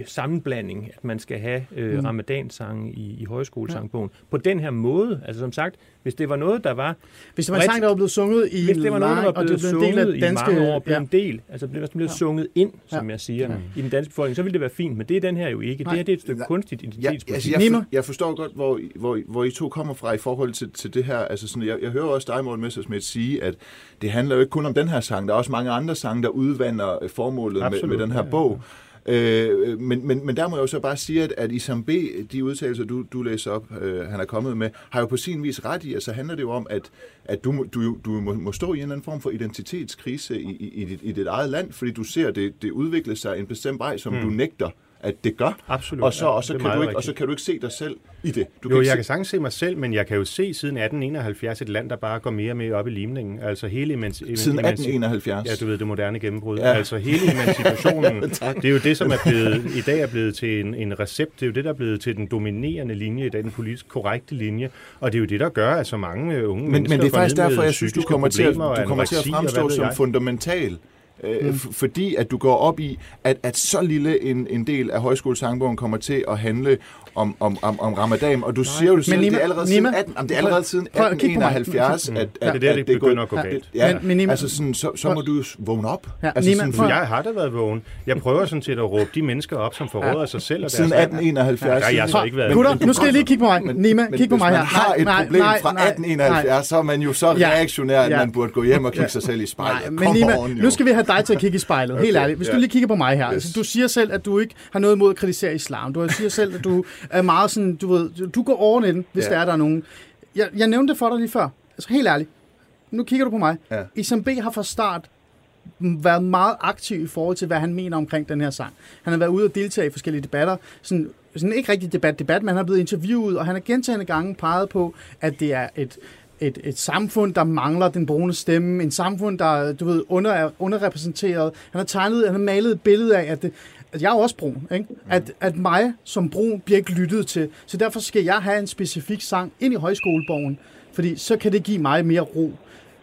sammenblanding, at man skal have øh, mm. ramadansange i, i højskolesangbogen. Ja. På den her måde, altså som sagt, hvis det var noget, der var... Hvis det var en sang, der var blevet sunget i Hvis det var noget, der var blevet sunget en del af danske, i mange år, blev ja. en del, altså blev, blev ja. sunget ind, som ja. jeg siger, ja. i den danske befolkning, så ville det være fint, men det er den her jo ikke. Nej. Det her det er et stykke kunstigt identitetspolitik. Ja, altså jeg, for, jeg forstår godt, hvor, hvor, hvor I to kommer fra i forhold til, til det her. Altså sådan, jeg, jeg hører også dig, Morten Messersmith, sige, at det handler jo ikke kun om den her sang. Der er også mange andre sange, der udvander formålet med, med den her bog. Ja. Øh, men, men, men der må jeg jo så bare sige, at, at Isam B., de udtalelser, du, du læser op, øh, han er kommet med, har jo på sin vis ret i, altså handler det jo om, at, at du, du, du må, må stå i en eller anden form for identitetskrise i, i, i, dit, i dit eget land, fordi du ser det, det udvikle sig en bestemt vej, som mm. du nægter at det gør. Absolut. Og så, og, så kan du ikke, og så kan du ikke se dig selv i det. Du jo, kan jeg se... kan sagtens se mig selv, men jeg kan jo se siden 1871 et land, der bare går mere og mere op i limningen. Altså hele imens... Siden 1871? Ja, du ved, det moderne gennembrud. Ja. Altså hele emancipationen, <laughs> det er jo det, som er blevet, i dag er blevet til en, en recept. Det er jo det, der er blevet til den dominerende linje, den politisk korrekte linje. Og det er jo det, der gør, at så mange unge men, Men det er faktisk derfor, jeg synes, du kommer til at, du kommer til at fremstå som fundamental øh, mm. fordi at du går op i, at, at så lille en, en del af højskolesangbogen kommer til at handle om, om, om, om ramadan, og du Nej. siger jo selv, Nima, det er allerede Nima, siden, 18, det er allerede siden 1871, at, at, at, det er der, det begynder at gå galt. Ja, men, men Nima, altså sådan, så, så må du vågne op. Ja, altså Nima, sådan, for jeg har da været vågen. Jeg prøver sådan set at råbe de mennesker op, som forråder ja. sig selv. Og siden 1871. Ja, jeg så ikke været. Gutter, nu skal jeg lige kigge på mig. Men, Nima, kig på mig her. Hvis man har et problem fra 1871, så er man jo så reaktionær, at man burde gå hjem og kigge sig selv i spejlet. Men Nima, nu skal vi have dig til at kigge i spejlet. Helt ærligt. Hvis du lige kigger på mig her. Altså, du siger selv, at du ikke har noget imod at kritisere islam. Du siger selv, at du er meget sådan, du ved, du går over den, hvis der er der nogen. Jeg, jeg nævnte det for dig lige før. Altså helt ærligt. Nu kigger du på mig. Isam B har fra start været meget aktiv i forhold til, hvad han mener omkring den her sang. Han har været ude og deltage i forskellige debatter. Sådan, sådan ikke rigtig debat, debat, men han har blevet interviewet, og han har gentagende gange peget på, at det er et, et, et samfund, der mangler den brune stemme, en samfund, der du ved, under, er underrepræsenteret. Han har tegnet, han har malet et billede af, at, det, jeg er også brun, ikke? Mm. At, at mig som brun bliver ikke lyttet til. Så derfor skal jeg have en specifik sang ind i højskoleborgen, fordi så kan det give mig mere ro.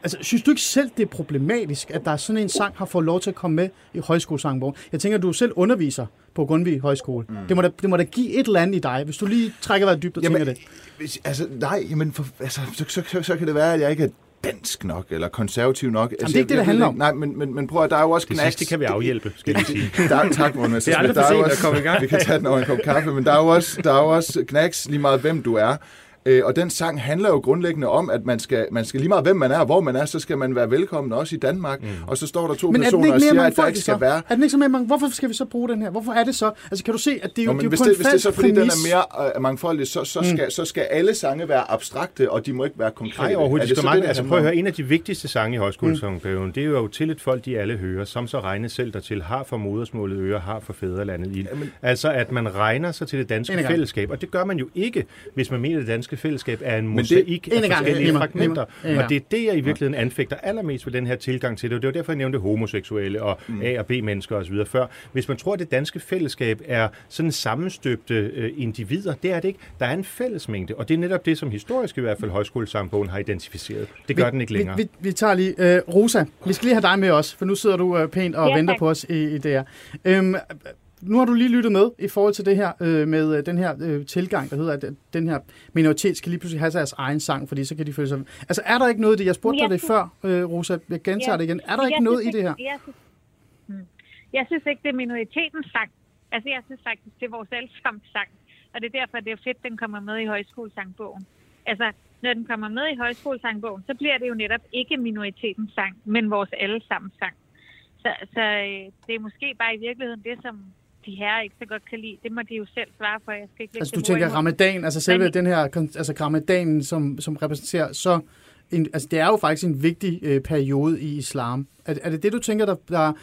Altså, synes du ikke selv, det er problematisk, at der er sådan en sang har fået lov til at komme med i højskolesangbogen? Jeg tænker, at du selv underviser på Grundtvig Højskole. Mm. Det, må da, det må da give et eller andet i dig, hvis du lige trækker vejret dybt og jamen, tænker det. Hvis, altså, nej, men for, altså, så, så, så, så kan det være, at jeg ikke er dansk nok, eller konservativ nok. Jamen, altså, det er ikke det, det handler om. Nej, men, men, men prøv at der er jo også knacks. Det kan vi afhjælpe, skal vi <laughs> sige. der, tak, Morten. <laughs> Det er aldrig for sent at komme i gang. <laughs> Vi kan tage den over en kop kaffe, men der er jo også, der er jo også knacks lige meget, hvem du er. Øh, og den sang handler jo grundlæggende om, at man skal, man skal lige meget hvem man er, hvor man er, så skal man være velkommen også i Danmark. Mm. Og så står der to men personer og siger, at der ikke skal så? være... Er den ikke så mere mange? Hvorfor skal vi så bruge den her? Hvorfor er det så? Altså kan du se, at det er jo, jo det er hvis, det, hvis det er så fordi, præmis. den er mere uh, mangfoldig, så, så, skal, mm. så skal alle sange være abstrakte, og de må ikke være konkrete. Nej, overhovedet. Er det, det mange, det, altså, prøv at høre, en af de vigtigste sange i højskolesangperioden, mm. det er jo til et folk, de alle hører, som så regnes selv dertil, har for modersmålet øre, har for fædrelandet i. Jamen, altså, at man regner sig til det danske fællesskab, og det gør man jo ikke, hvis man mener, det danske fællesskab er en mosaik af gang, forskellige fragmenter. Og det er det, jeg i virkeligheden anfægter allermest ved den her tilgang til det. Det var derfor, jeg nævnte homoseksuelle og mm. A- og B-mennesker osv. før. Hvis man tror, at det danske fællesskab er sådan sammenstøbte øh, individer, det er det ikke. Der er en fællesmængde, og det er netop det, som historisk i hvert fald højskolesangbogen har identificeret. Det gør vi, den ikke længere. Vi, vi, vi tager lige... Øh, Rosa, vi skal lige have dig med os, for nu sidder du øh, pænt og ja, venter tak. på os i, i det her. Øhm, nu har du lige lyttet med i forhold til det her øh, med øh, den her øh, tilgang, der hedder, at den her minoritet skal lige pludselig have deres egen sang, fordi så kan de føle sig... Altså er der ikke noget i det? Jeg spurgte dig det før, øh, Rosa. Jeg gentager ja. det igen. Er der ikke noget i det her? Jeg synes, hmm. jeg synes ikke, det er minoritetens sang. Altså jeg synes faktisk, det er vores allesammens sang. Og det er derfor, det er fedt, den kommer med i højskolesangbogen. Altså, når den kommer med i højskolesangbogen, så bliver det jo netop ikke minoritetens sang, men vores allesammens sang. Så, så øh, det er måske bare i virkeligheden det, som de her ikke så godt kan lide, det må de jo selv svare for. Jeg skal ikke altså du tænker imod. ramadan, altså selve Men, den her, altså ramadanen, som, som repræsenterer så, en, altså det er jo faktisk en vigtig øh, periode i islam. Er, er det det, du tænker, der, der,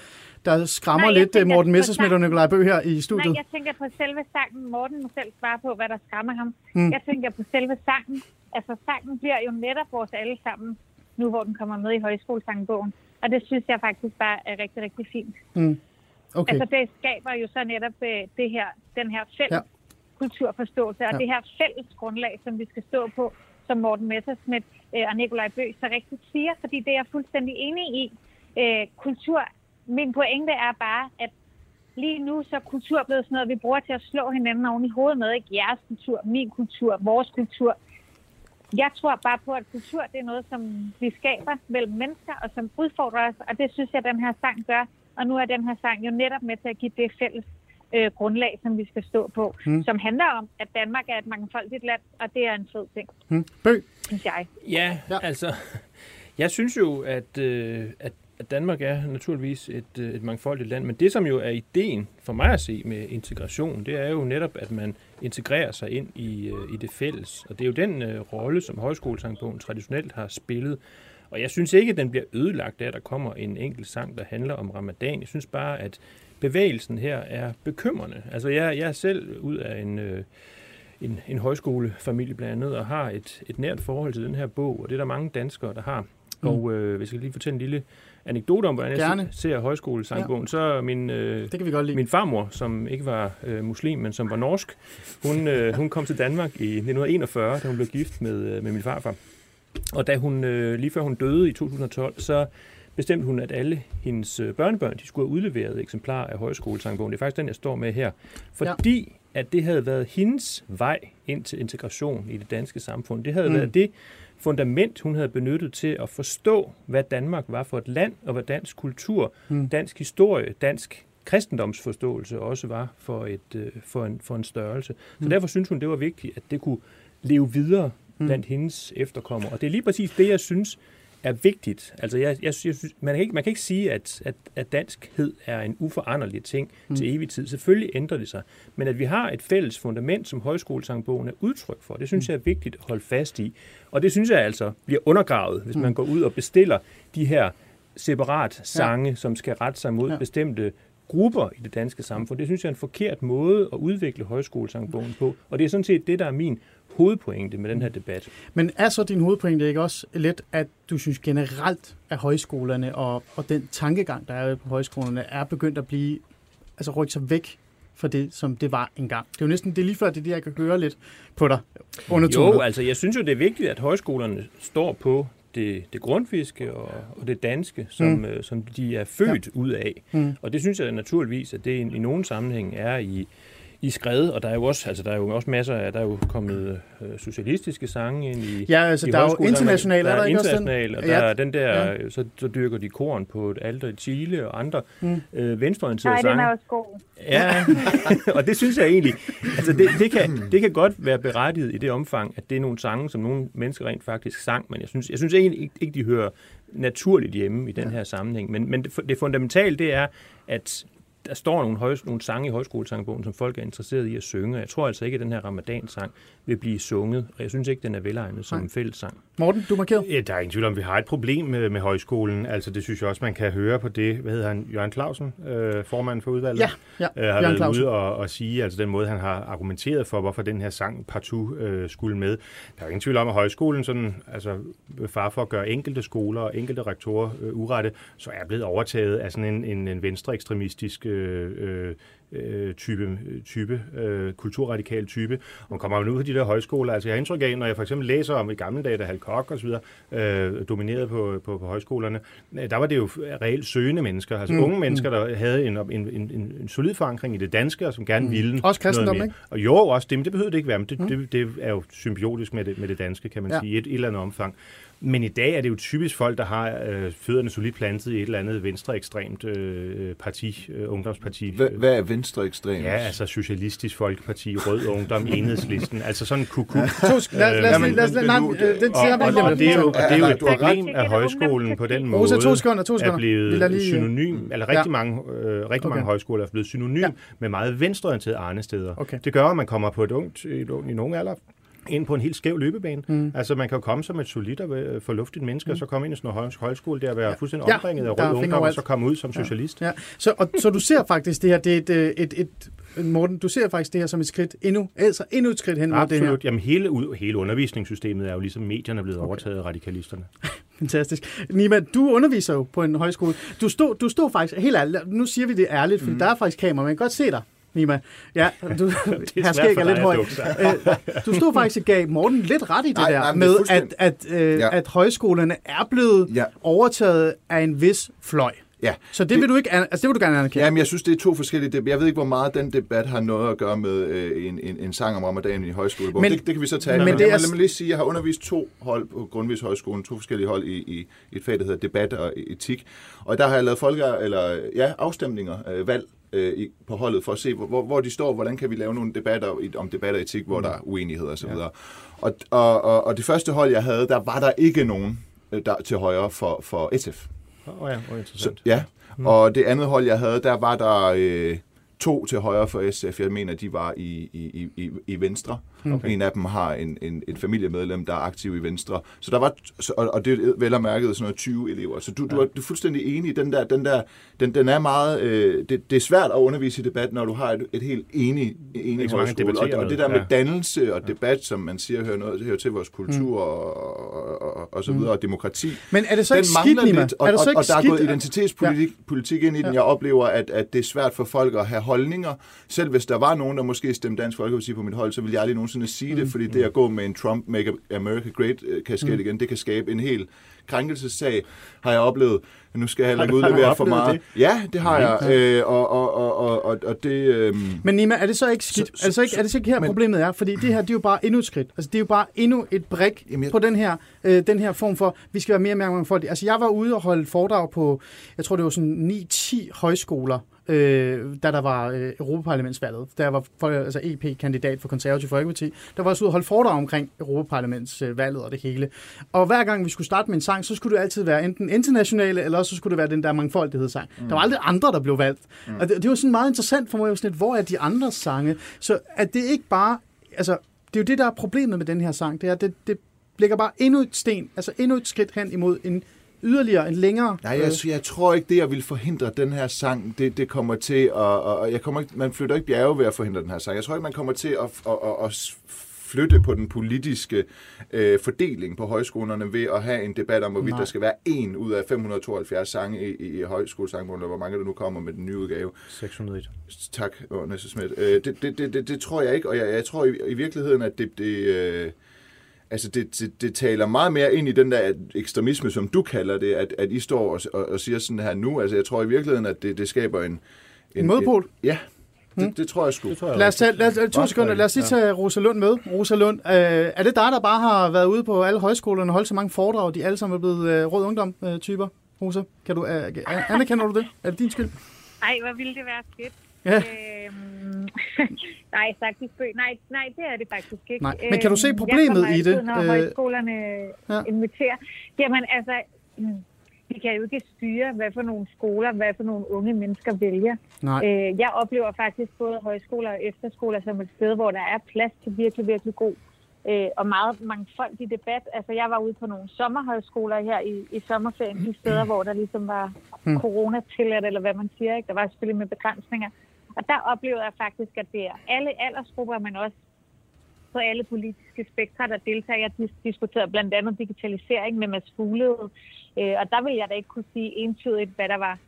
der skræmmer Nej, lidt øh, Morten Messersmith og Nikolaj Bøh her i studiet? Nej, jeg tænker på selve sangen. Morten må selv svare på, hvad der skræmmer ham. Hmm. Jeg tænker på selve sangen. Altså sangen bliver jo netop vores alle sammen, nu hvor den kommer med i højskolesangbogen. Og det synes jeg faktisk bare er rigtig, rigtig fint. Hmm. Okay. Altså det skaber jo så netop øh, det her, den her fælles ja. kulturforståelse, og ja. det her fælles grundlag, som vi skal stå på, som Morten Messersmith øh, og Nikolaj Bøg så rigtigt siger, fordi det er jeg fuldstændig enig i. Øh, kultur, min pointe er bare, at lige nu så er kultur blevet sådan noget, vi bruger til at slå hinanden oven i hovedet med. Ikke jeres kultur, min kultur, vores kultur. Jeg tror bare på, at kultur det er noget, som vi skaber mellem mennesker, og som udfordrer os, og det synes jeg, den her sang gør. Og nu er den her sang jo netop med til at give det fælles øh, grundlag, som vi skal stå på, hmm. som handler om, at Danmark er et mangfoldigt land, og det er en fed ting. Hmm. Bøg. Synes jeg. Ja, ja, altså, <laughs> jeg synes jo, at, øh, at at Danmark er naturligvis et, øh, et mangfoldigt land, men det som jo er ideen for mig at se med integration, det er jo netop, at man integrerer sig ind i, øh, i det fælles. Og det er jo den øh, rolle, som højskolesangbogen traditionelt har spillet. Og jeg synes ikke, at den bliver ødelagt af, at der kommer en enkelt sang, der handler om ramadan. Jeg synes bare, at bevægelsen her er bekymrende. Altså, jeg, jeg er selv ud af en, øh, en, en højskolefamilie blandt andet, og har et, et nært forhold til den her bog, og det er der mange danskere, der har. Mm. Og øh, hvis jeg lige fortælle en lille anekdote om, hvordan Gerne. jeg ser højskolesangbogen, ja. så min, øh, det kan vi godt lide. min farmor, som ikke var øh, muslim, men som var norsk, hun, øh, hun kom til Danmark i 1941, da hun blev gift med, øh, med min farfar. Og da hun, øh, lige før hun døde i 2012, så bestemte hun, at alle hendes øh, børnebørn de skulle have udleveret eksemplar af højskolesangbogen. Det er faktisk den, jeg står med her. Fordi ja. at det havde været hendes vej ind til integration i det danske samfund. Det havde mm. været det fundament, hun havde benyttet til at forstå, hvad Danmark var for et land, og hvad dansk kultur, mm. dansk historie, dansk kristendomsforståelse også var for, et, øh, for, en, for en størrelse. Så mm. derfor synes hun, det var vigtigt, at det kunne leve videre. Blandt mm. hendes efterkommere. Og det er lige præcis det, jeg synes er vigtigt. Altså, jeg, jeg, jeg synes, man, kan ikke, man kan ikke sige, at, at, at danskhed er en uforanderlig ting mm. til evig tid. Selvfølgelig ændrer det sig. Men at vi har et fælles fundament, som højskolesangbogen er udtryk for, det synes mm. jeg er vigtigt at holde fast i. Og det synes jeg altså bliver undergravet, hvis mm. man går ud og bestiller de her separat sange, ja. som skal rette sig mod ja. bestemte grupper i det danske samfund. Det synes jeg er en forkert måde at udvikle højskolesangbogen på. Og det er sådan set det, der er min hovedpointe med den her debat. Men er så din hovedpointe ikke også lidt, at du synes generelt, at højskolerne og, og den tankegang, der er på højskolerne, er begyndt at blive, altså rykke sig væk fra det, som det var engang. Det er jo næsten det er lige før, det er det, jeg kan høre lidt på dig under Jo, altså jeg synes jo, det er vigtigt, at højskolerne står på det, det grundfiske og, og det danske, som, mm. øh, som de er født ja. ud af. Mm. Og det synes jeg naturligvis, at det i, i nogen sammenhæng er i, i skred, og der er jo også, altså, der er jo også masser af, der er jo kommet øh, socialistiske sange ind i Ja, altså i der er jo international, der er der ikke international, også den? og der ja. er den der, ja. så, så dyrker de korn på et alter i Chile og andre mm. øh, venstreorienterede sange. Nej, den er også god. Ja, <laughs> og det synes jeg egentlig, altså det, det, kan, det kan godt være berettiget i det omfang, at det er nogle sange, som nogle mennesker rent faktisk sang, men jeg synes, jeg synes egentlig ikke, ikke de hører naturligt hjemme i den her sammenhæng. Men, men det, det fundamentale, det er, at der står nogle, høj, nogle sange i højskolesangbogen, som folk er interesseret i at synge. Jeg tror altså ikke, at den her ramadan-sang vil blive sunget, og jeg synes ikke, den er velegnet som Nej. en fællessang. Morten, du markerer. Ja, der er ingen tvivl om, at vi har et problem med, med højskolen. Altså, det synes jeg også, man kan høre på det, hvad hedder han, Jørgen Clausen, øh, formanden for udvalget, ja, ja, øh, har Jørgen været Clausen. ude og, og sige, altså den måde, han har argumenteret for, hvorfor den her sang partout øh, skulle med. Der er ingen tvivl om, at højskolen, sådan, altså far for at gøre enkelte skoler og enkelte rektorer øh, urette, så er blevet overtaget af sådan en, en, en venstre ekstremistisk øh, øh, øh, type, type øh, kulturradikal type. Og man kommer ud på de der højskoler. Altså jeg har indtryk af, når jeg for eksempel læser om i gamle dage, da Hal Koch videre øh, dominerede på, på, på højskolerne, øh, der var det jo reelt søgende mennesker, altså mm. unge mennesker, der havde en, en, en, en, en solid forankring i det danske, og som gerne mm. ville Også kristendom, ikke? Og jo, også det, men det behøver det ikke være, men det, mm. det, det er jo symbiotisk med det, med det danske, kan man ja. sige, i et, et eller andet omfang. Men i dag er det jo typisk folk, der har øh, fødderne solidt plantet i et eller andet venstreekstremt øh, parti, øh, ungdomsparti. Hvad, hvad er venstreekstremt? Ja, altså Socialistisk Folkeparti, Rød Ungdom, Enhedslisten, altså sådan en kuku. Ja. Lad, lad, lad, lad, lad, og, det er jo, og det er jo et problem, at højskolen på den måde to sekunder, to sekunder. er blevet synonym, eller rigtig mange, øh, rigtig mange højskoler er blevet synonym med meget venstreorienterede arnesteder. Okay. Det gør, at man kommer på et ungt, et ungt i nogen alder, ind på en helt skæv løbebane. Mm. Altså, man kan jo komme som et solidt og øh, fornuftigt menneske, mm. og så komme ind i sådan en højskole der, være ja. fuldstændig omringet ja, af rød ungdom, og så komme ud som socialist. Ja. Så, og, så du ser faktisk det her, det er et, øh, et, et, Morten, du ser faktisk det her som et skridt endnu, altså endnu et skridt hen mod det her. Jamen hele, hele undervisningssystemet er jo ligesom medierne blevet okay. overtaget af radikalisterne. <laughs> Fantastisk. Nima, du underviser jo på en højskole. Du stod, du stod faktisk, helt ærligt, nu siger vi det ærligt, for mm. der er faktisk kamera, man kan godt se dig. Nima. Ja, <laughs> du, her skæg er lidt højt. Øh, du stod faktisk og gav Morten lidt ret i det nej, der, nej, med at, at, øh, ja. at højskolerne er blevet ja. overtaget af en vis fløj. Ja. Så det, det vil du ikke, altså det vil du gerne anerkende? Jamen, jeg synes, det er to forskellige Jeg ved ikke, hvor meget den debat har noget at gøre med øh, en, en, en sang om ramadan i højskole. Men, det, det, kan vi så tage. Men, men det er... lad mig lige sige, jeg har undervist to hold på Grundvis Højskolen, to forskellige hold i, i, i et fag, der hedder debat og etik. Og der har jeg lavet folke, eller, ja, afstemninger, øh, valg øh, på holdet for at se, hvor, hvor de står, hvordan kan vi lave nogle debatter om debat og etik, hvor mm. der er uenighed osv. Ja. Og, og, og, og det første hold, jeg havde, der var der ikke nogen øh, der, til højre for, for SF. Oh ja, oh, interessant. Så, ja, mm. og det andet hold, jeg havde, der var der øh, to til højre for SF. Jeg mener, de var i, i, i, i Venstre. Okay. En af dem har en, en, en familiemedlem, der er aktiv i Venstre. Så der var, og, og det er vel at mærke sådan noget 20 elever. Så du, ja. du, er, du er fuldstændig enig. Den der, den der, den, den er meget, øh, det, det er svært at undervise i debat, når du har et, et helt enig, enig højskole. Og, og det der med ja. dannelse og debat, som man siger, hører, noget, hører til vores kultur mm. og, og, og, og så videre, mm. og demokrati. Men er det så ikke skidt, lidt, og, er det så ikke og, og der er gået identitetspolitik ja. politik ind i den. Jeg oplever, at, at det er svært for folk at have holdninger. Selv hvis der var nogen, der måske stemte Dansk Folkeparti på mit hold, så ville jeg aldrig nogensinde sige mm. det, fordi det at gå med en Trump Make America Great øh, kasket mm. igen, det kan skabe en hel krænkelsessag, har jeg oplevet. Nu skal jeg heller ikke udlevere for meget. Det? Ja, det har jeg. Øh, og, og, og, og, og det, øh... Men Nima, er det så ikke skidt? Så, er, det så ikke, er det så ikke her, men, problemet er? Fordi det her, det er jo bare endnu et skridt. Altså, det er jo bare endnu et brik jamen, jeg... på den her, øh, den her form for, vi skal være mere mangfoldige. Altså, jeg var ude og holde foredrag på, jeg tror, det var sådan 9-10 højskoler, øh, da der var øh, Europaparlamentsvalget. Da jeg var for, altså EP-kandidat for Konservativ Folkeparti, der var jeg ude og holde foredrag omkring Europaparlamentsvalget og det hele. Og hver gang vi skulle starte med en sang, så skulle det altid være enten internationale, eller også så skulle det være den der mangfoldighedssang. Mm. Der var aldrig andre, der blev valgt. Mm. Og det, det var sådan meget interessant for mig, sådan lidt, hvor er de andre sange? Så at det ikke bare, altså det er jo det, der er problemet med den her sang, det er, at det, det lægger bare endnu et sten, altså endnu et skridt hen imod en yderligere, en længere... Nej, jeg, jeg tror ikke, det jeg vil forhindre den her sang, det, det kommer til at... Og, jeg kommer ikke, man flytter ikke bjerge ved at forhindre den her sang. Jeg tror ikke, man kommer til at, at, at, at flytte på den politiske øh, fordeling på højskolerne ved at have en debat om, hvorvidt Nej. der skal være en ud af 572 sange i, i, i højskolesangbogen, eller hvor mange der nu kommer med den nye udgave. 601. Tak, Næste Smidt. Øh, det, det, det, det, det tror jeg ikke, og jeg, jeg tror i, i virkeligheden, at det... det øh, altså det, det, det taler meget mere ind i den der ekstremisme, som du kalder det, at, at I står og, og, og siger sådan her nu. Altså jeg tror i virkeligheden, at det, det skaber en... En, en modpol? En, ja, det, hmm? det tror jeg sgu. lad os tage, lad os, to sekunder, lad os lige tage Rosa Lund med. Rosa Lund, øh, er det dig, der bare har været ude på alle højskolerne og holdt så mange foredrag, de alle sammen er blevet øh, rød ungdom-typer? Øh, Rosa, kan du, øh, anerkender du det? Er det din skyld? Nej, hvor ville det være fedt. Ja. Øhm, <laughs> nej, faktisk nej, nej, det er det faktisk ikke. Nej. Men kan du se øhm, problemet i det? når øh, højskolerne ja. inviterer. Jamen altså, mm, vi kan jo ikke styre, hvad for nogle skoler, hvad for nogle unge mennesker vælger. Nej. Øh, jeg oplever faktisk både højskoler og efterskoler som et sted, hvor der er plads til virkelig, virkelig god øh, og meget mangfoldig debat. Altså, jeg var ude på nogle sommerhøjskoler her i, i sommerferien, de steder, hvor der ligesom var mm. corona tilladt, eller hvad man siger. Ikke? Der var selvfølgelig med begrænsninger. Og der oplevede jeg faktisk, at det er alle aldersgrupper, men også på alle politiske spektre, der deltager. Jeg diskuterede blandt andet digitalisering med Mads Fuglede, øh, og der vil jeg da ikke kunne sige entydigt, hvad der var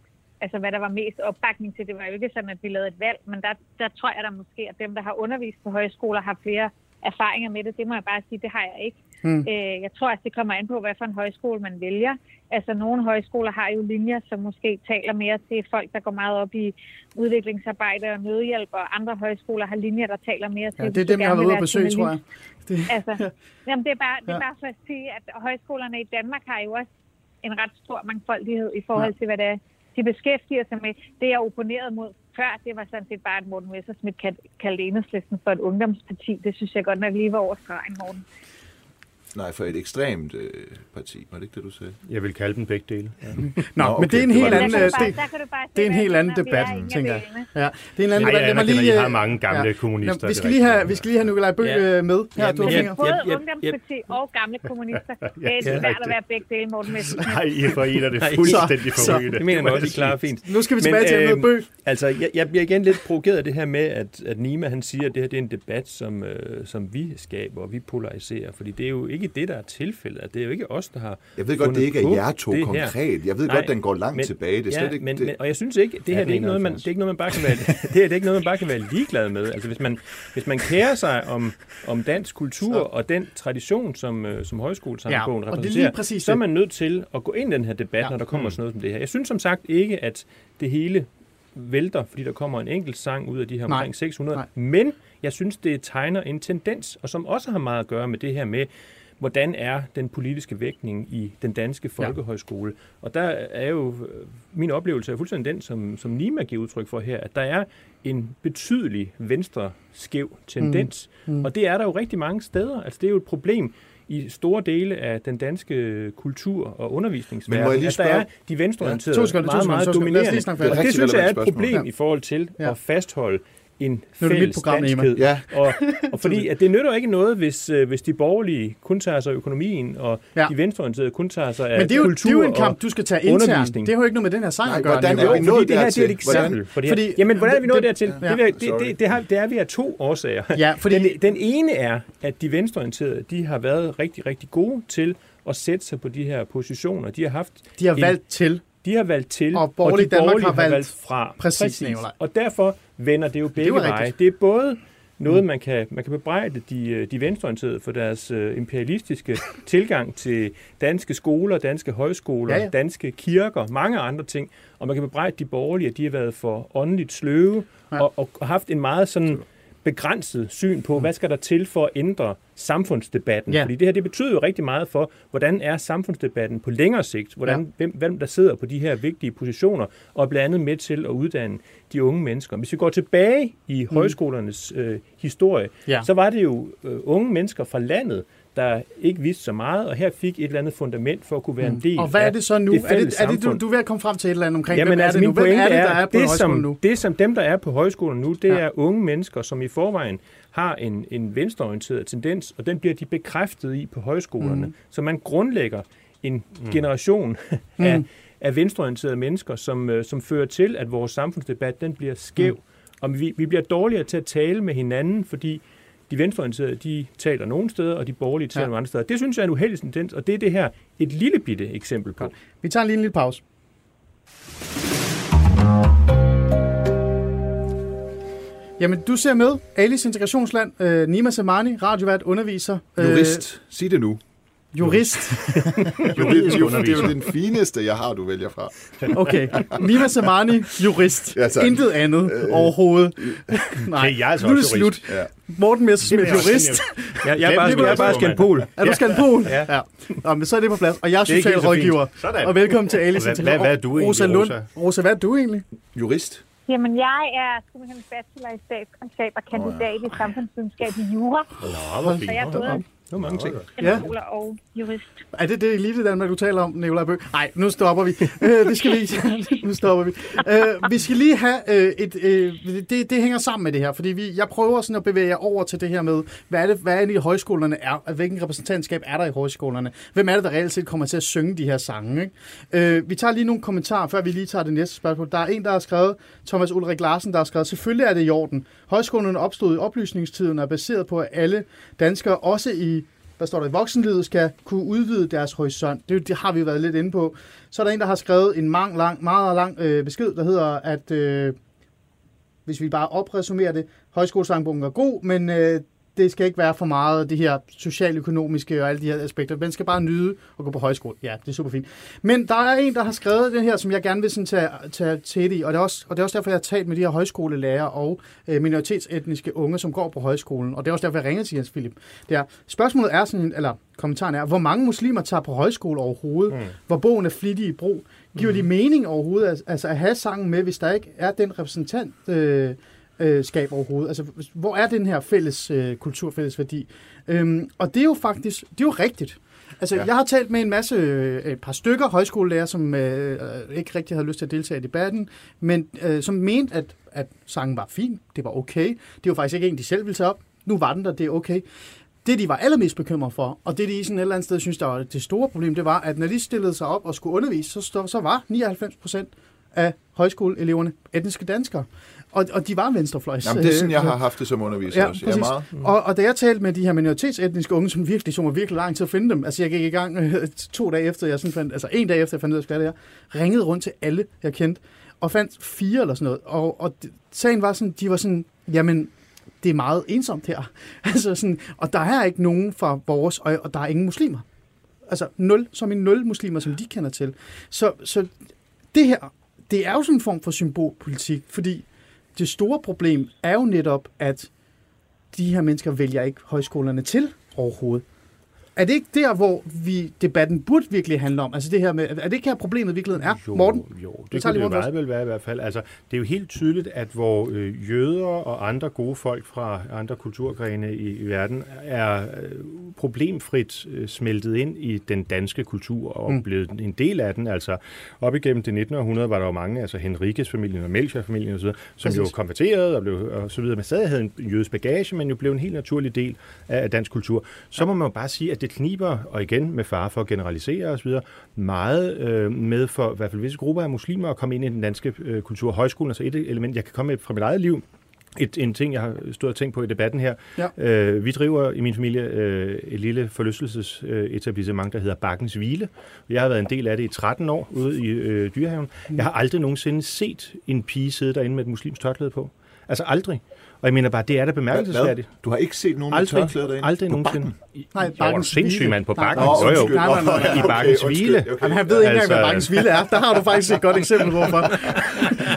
altså hvad der var mest opbakning til. Det var jo ikke sådan, at vi lavede et valg, men der, der tror jeg da måske, at dem, der har undervist på højskoler, har flere erfaringer med det. Det må jeg bare sige, det har jeg ikke. Mm. Øh, jeg tror, at det kommer an på, hvad for en højskole man vælger. Altså nogle højskoler har jo linjer, som måske taler mere til folk, der går meget op i udviklingsarbejde og nødhjælp, og andre højskoler har linjer, der taler mere til... Ja, det er dem, jeg har været ude at besøge, tror jeg. Det. Altså, <laughs> jamen, det, er bare, det er bare for at sige, at højskolerne i Danmark har jo også en ret stor mangfoldighed i forhold ja. til, hvad det er, de beskæftiger sig med. Det, jeg opponerede mod før, det var sådan set bare, at Morten Messersmith kaldte enhedslisten for et ungdomsparti. Det synes jeg godt nok lige var over stregen, Morten. Nej, for et ekstremt øh, parti. Var det ikke det, du sagde? Jeg vil kalde dem begge dele. Ja. Nå, Nå okay, men det er en helt anden, det, det er en helt anden debat, tænker jeg. Ja, det er en anden debat. Lad mig lige, I har mange gamle ja. kommunister. Nå, vi skal lige have, vi skal lige have Nikolaj Bøg ja. Øh, med. Her, ja, du ja, Både ungdomsparti og gamle <laughs> kommunister. Det er svært at være begge dele, Morten Messersmith. <laughs> Nej, I forener det <laughs> fuldstændig forrygende. Det mener man også, I klarer fint. Nu skal vi tilbage til noget Bøg. Altså, jeg bliver igen lidt provokeret af det her med, at Nima han siger, at det her det er en debat, som øh, vi skaber, og vi polariserer. Fordi det er jo ikke det, der er tilfældet. Det er jo ikke os, der har Jeg ved godt, det ikke er jer to konkret. Jeg ved Nej, godt, den går langt men, tilbage. Det er slet ja, ikke, men, det... Men, og jeg synes ikke, det her det er ikke noget, man, det er ikke noget, man bare kan være, <laughs> det er, det er ikke noget, man bare kan være ligeglad med. Altså, hvis man, hvis man kærer sig om, om dansk kultur så. og den tradition, som, øh, som højskolesamfundet ja, repræsenterer, præcis så er man nødt til at gå ind i den her debat, ja. når der kommer mm. sådan noget som det her. Jeg synes som sagt ikke, at det hele vælter, fordi der kommer en enkelt sang ud af de her omkring 600. Nej. Men jeg synes, det tegner en tendens, og som også har meget at gøre med det her med, hvordan er den politiske vægtning i den danske folkehøjskole. Ja. Og der er jo, min oplevelse er fuldstændig den, som, som Nima giver udtryk for her, at der er en betydelig venstre skæv tendens. Mm. Mm. Og det er der jo rigtig mange steder. Altså det er jo et problem i store dele af den danske kultur- og undervisningsverden, at der er de venstreorienterede ja, meget, meget dominerende. Og det synes jeg er et problem ja. i forhold til ja. at fastholde en fælles danskhed. Ja. og, og fordi at det nytter ikke noget, hvis, øh, hvis de borgerlige kun tager sig af økonomien, og ja. de venstreorienterede kun tager sig af Men det er jo, kultur det er jo en kamp, du skal tage internt. Det har jo ikke noget med den her sang at gøre. Hvordan er vi nået det her det er et eksempel. Fordi, fordi, jamen, hvordan er vi nået dertil? Ja. Det, det, det, det, har, det er vi af to årsager. Ja, fordi, den, den ene er, at de venstreorienterede, de har været rigtig, rigtig gode til at sætte sig på de her positioner. De har haft de har valgt til de har valgt til, Og og, de Danmark borgerlige har har valgt valgt fra. præcis, Nicolaj. Og derfor vender det jo begge jo veje. Det er både noget, man kan, man kan bebrejde de, øh, de venstreorienterede for deres øh, imperialistiske <laughs> tilgang til danske skoler, danske højskoler, Ja, ja. danske kirker, mange andre ting. Og man kan bebrejde de borgerlige, at de har været for åndeligt sløve ja. og, og haft en meget sådan begrænset syn på, hvad skal der til for at ændre samfundsdebatten. Ja. Fordi det her, det betyder jo rigtig meget for, hvordan er samfundsdebatten på længere sigt, hvordan, Ja. hvem, hvem der sidder på de her vigtige positioner, og blandt andet med til at uddanne de unge mennesker. Hvis vi går tilbage i højskolernes øh, historie, Mm. Ja. så var det jo øh, unge mennesker fra landet, der ikke vidste så meget, og her fik et eller andet fundament for at kunne være en del Mm. Og hvad er det så nu? af er det, er det, du, du er ved at komme frem til et eller andet omkring? Jamen Hvem er altså, det nu? Hvem er det, der er på det, som, nu? det som dem, der er på højskolen nu, det Ja. er unge mennesker, som i forvejen har en, en venstreorienteret tendens, og den bliver de bekræftet i på højskolerne. Mm. Så man grundlægger en mm. generation af, af venstreorienterede mennesker, som, øh, som fører til, at vores samfundsdebat den bliver skæv. Mm. Og vi, vi bliver dårligere til at tale med hinanden, fordi de venstreorienterede, de taler nogle steder, og de borgerlige taler Ja. nogle andre steder. Det synes jeg er en uheldig tendens, og det er det her et lille bitte eksempel på. Vi tager lige en lille pause. Jamen, du ser med. Alice Integrationsland, øh, Nima Samani, radiovært, underviser. øh, Jurist. Sig det nu. Jurist. <laughs> Juridisk det, er jo, det er jo den fineste, jeg har, du vælger fra. Okay. Nima Samani, jurist. Ja, tak. Intet andet øh, overhovedet. <laughs> Nej, Okay, jeg er altså nu er det også slut. jurist. Ja. Morten er også jurist. <laughs> Jeg, jeg, er bare, jeg er bare Stormand. skændt pol. Er du skal på? Ja. ja. Nå, men så er det på plads. Og jeg er er så socialrådgiver. Og velkommen til Alice Hvad- hvad- hvad er du egentlig, Rosa Lund. Rosa? Hvad er du egentlig? Jurist. Jamen, jeg er simpelthen bachelor i statskundskab og kandidat i samfundsvidenskab i jura. Nå, hvor Så fint. jeg er både Det var mange ting. skoler og jurist. Er det det elite Danmark, du taler om, Nicolaj Bøg? Nej, nu stopper vi. Øh, det skal vi ikke. <laughs> nu stopper vi. Øh, vi skal lige have øh, et... Øh, det, det hænger sammen med det her, fordi vi, jeg prøver sådan at bevæge jer over til det her med, hvad er det, hvad er det i højskolerne er? Hvilken repræsentantskab er der i højskolerne? Hvem er det, der reelt set kommer til at synge de her sange? Ikke? Øh, vi tager lige nogle kommentarer, før vi lige tager det næste spørgsmål. Der er en, der har skrevet, Thomas Ulrik Larsen, der har skrevet, selvfølgelig er det i orden. Højskolerne opstod i oplysningstiden og er baseret på, at alle danskere, også i hvad står der, i voksenlivet skal kunne udvide deres horisont. Det, det har vi jo været lidt inde på. Så er der en, der har skrevet en mang, lang, meget lang øh, besked, der hedder, at øh, hvis vi bare opresumerer det, højskolesangbogen er god, men øh, det skal ikke være for meget det her socialøkonomiske og alle de her aspekter. Man skal bare nyde at gå på højskole. Ja, det er super fint. Men der er en, der har skrevet det her, som jeg gerne vil sådan tage, tage til i, og det, er også, og det er også derfor, jeg har talt med de her højskolelærer og øh, minoritetsetniske unge, som går på højskolen. Og det er også derfor, jeg ringer til Jens Philip. Det er, spørgsmålet er sådan, eller kommentaren er, hvor mange muslimer tager på højskole overhovedet, mm. hvor bogen er flittig i brug. Giver de mening overhovedet, altså- altså at have sangen med, hvis der ikke er den repræsentant, øh, øh, skab overhovedet. Altså, hvor er den her fælles øh, kultur, fælles værdi? Øhm, og det er jo faktisk, det er jo rigtigt. Altså, ja. Jeg har talt med en masse, øh, et par stykker højskolelærer, som øh, ikke rigtig havde lyst til at deltage i debatten, men øh, som mente, at, at sangen var fin, det var okay. Det var faktisk ikke en, de selv ville tage op. Nu var den der, det er okay. Det, de var allermest bekymret for, og det, de sådan et eller andet sted synes, der var det store problem, det var, at når de stillede sig op og skulle undervise, så, så var 99 procent af højskoleeleverne etniske danskere. Og, og de var venstrefløjs. Jamen, det er sådan, jeg øh, har haft det som underviser Ja, også. præcis. meget. Og, og da jeg talte med de her minoritetsetniske unge, som virkelig tog mig virkelig lang tid at finde dem, altså jeg gik i gang øh, to dage efter, jeg sådan fandt, altså en dag efter, jeg fandt ud af, hvad det er, ringede rundt til alle, jeg kendte, og fandt fire eller sådan noget. Og, og sagen var sådan, de var sådan, jamen, det er meget ensomt her. <laughs> altså sådan, og der er ikke nogen fra vores, og, og der er ingen muslimer. Altså nul, som en nul muslimer, som de kender til. Så, så det her, det er jo sådan en form for symbolpolitik, fordi det store problem er jo netop, at de her mennesker vælger ikke højskolerne til overhovedet. Er det ikke der, hvor vi debatten burde virkelig handle om? Altså det her med, er det ikke her problemet i virkeligheden er? Jo, Morten? Jo, det kunne det Morten meget vel være i hvert fald. Altså, det er jo helt tydeligt, at hvor øh, jøder og andre gode folk fra andre kulturgrene i, i verden er øh, problemfrit øh, smeltet ind i den danske kultur og Mm. blevet en del af den. Altså, op igennem det 19. århundrede var der jo mange, altså Henrikes familien og Melchior-familien osv., som Præcis. jo konverterede og, blev, og så videre, men stadig havde en jødisk bagage, men jo blev en helt naturlig del af, af dansk kultur. Så må man jo bare sige, at det kniber, og igen med fare for at generalisere osv., meget øh, med for i hvert fald visse grupper af muslimer at komme ind i den danske øh, kultur. Højskolen er så et element, jeg kan komme med fra mit eget liv. et, en ting, jeg har stået og tænkt på i debatten her. Ja. Øh, vi driver i min familie øh, et lille forlystelsesetablissement, der hedder Bakkens Hvile. Jeg har været en del af det i 13 år ude i øh, dyrehaven. Jeg har aldrig nogensinde set en pige sidde derinde med et muslimsk tørklæde på. Altså aldrig. Og jeg mener bare, det er da bemærkelsesværdigt. Du har ikke set nogen med Aldrig, tørklæder derinde? aldrig På nogensinde. bakken? Nej, var Bakkens sindssyg mand på Nej, bakken. Nå, Jo, jo. Nej, nej, nej, nej. I Bakkens Okay, Hvile. undskyld. Okay. Jamen, han ved ikke engang, Altså- hvad Bakkens Hvile er. Der har du faktisk et godt eksempel på for.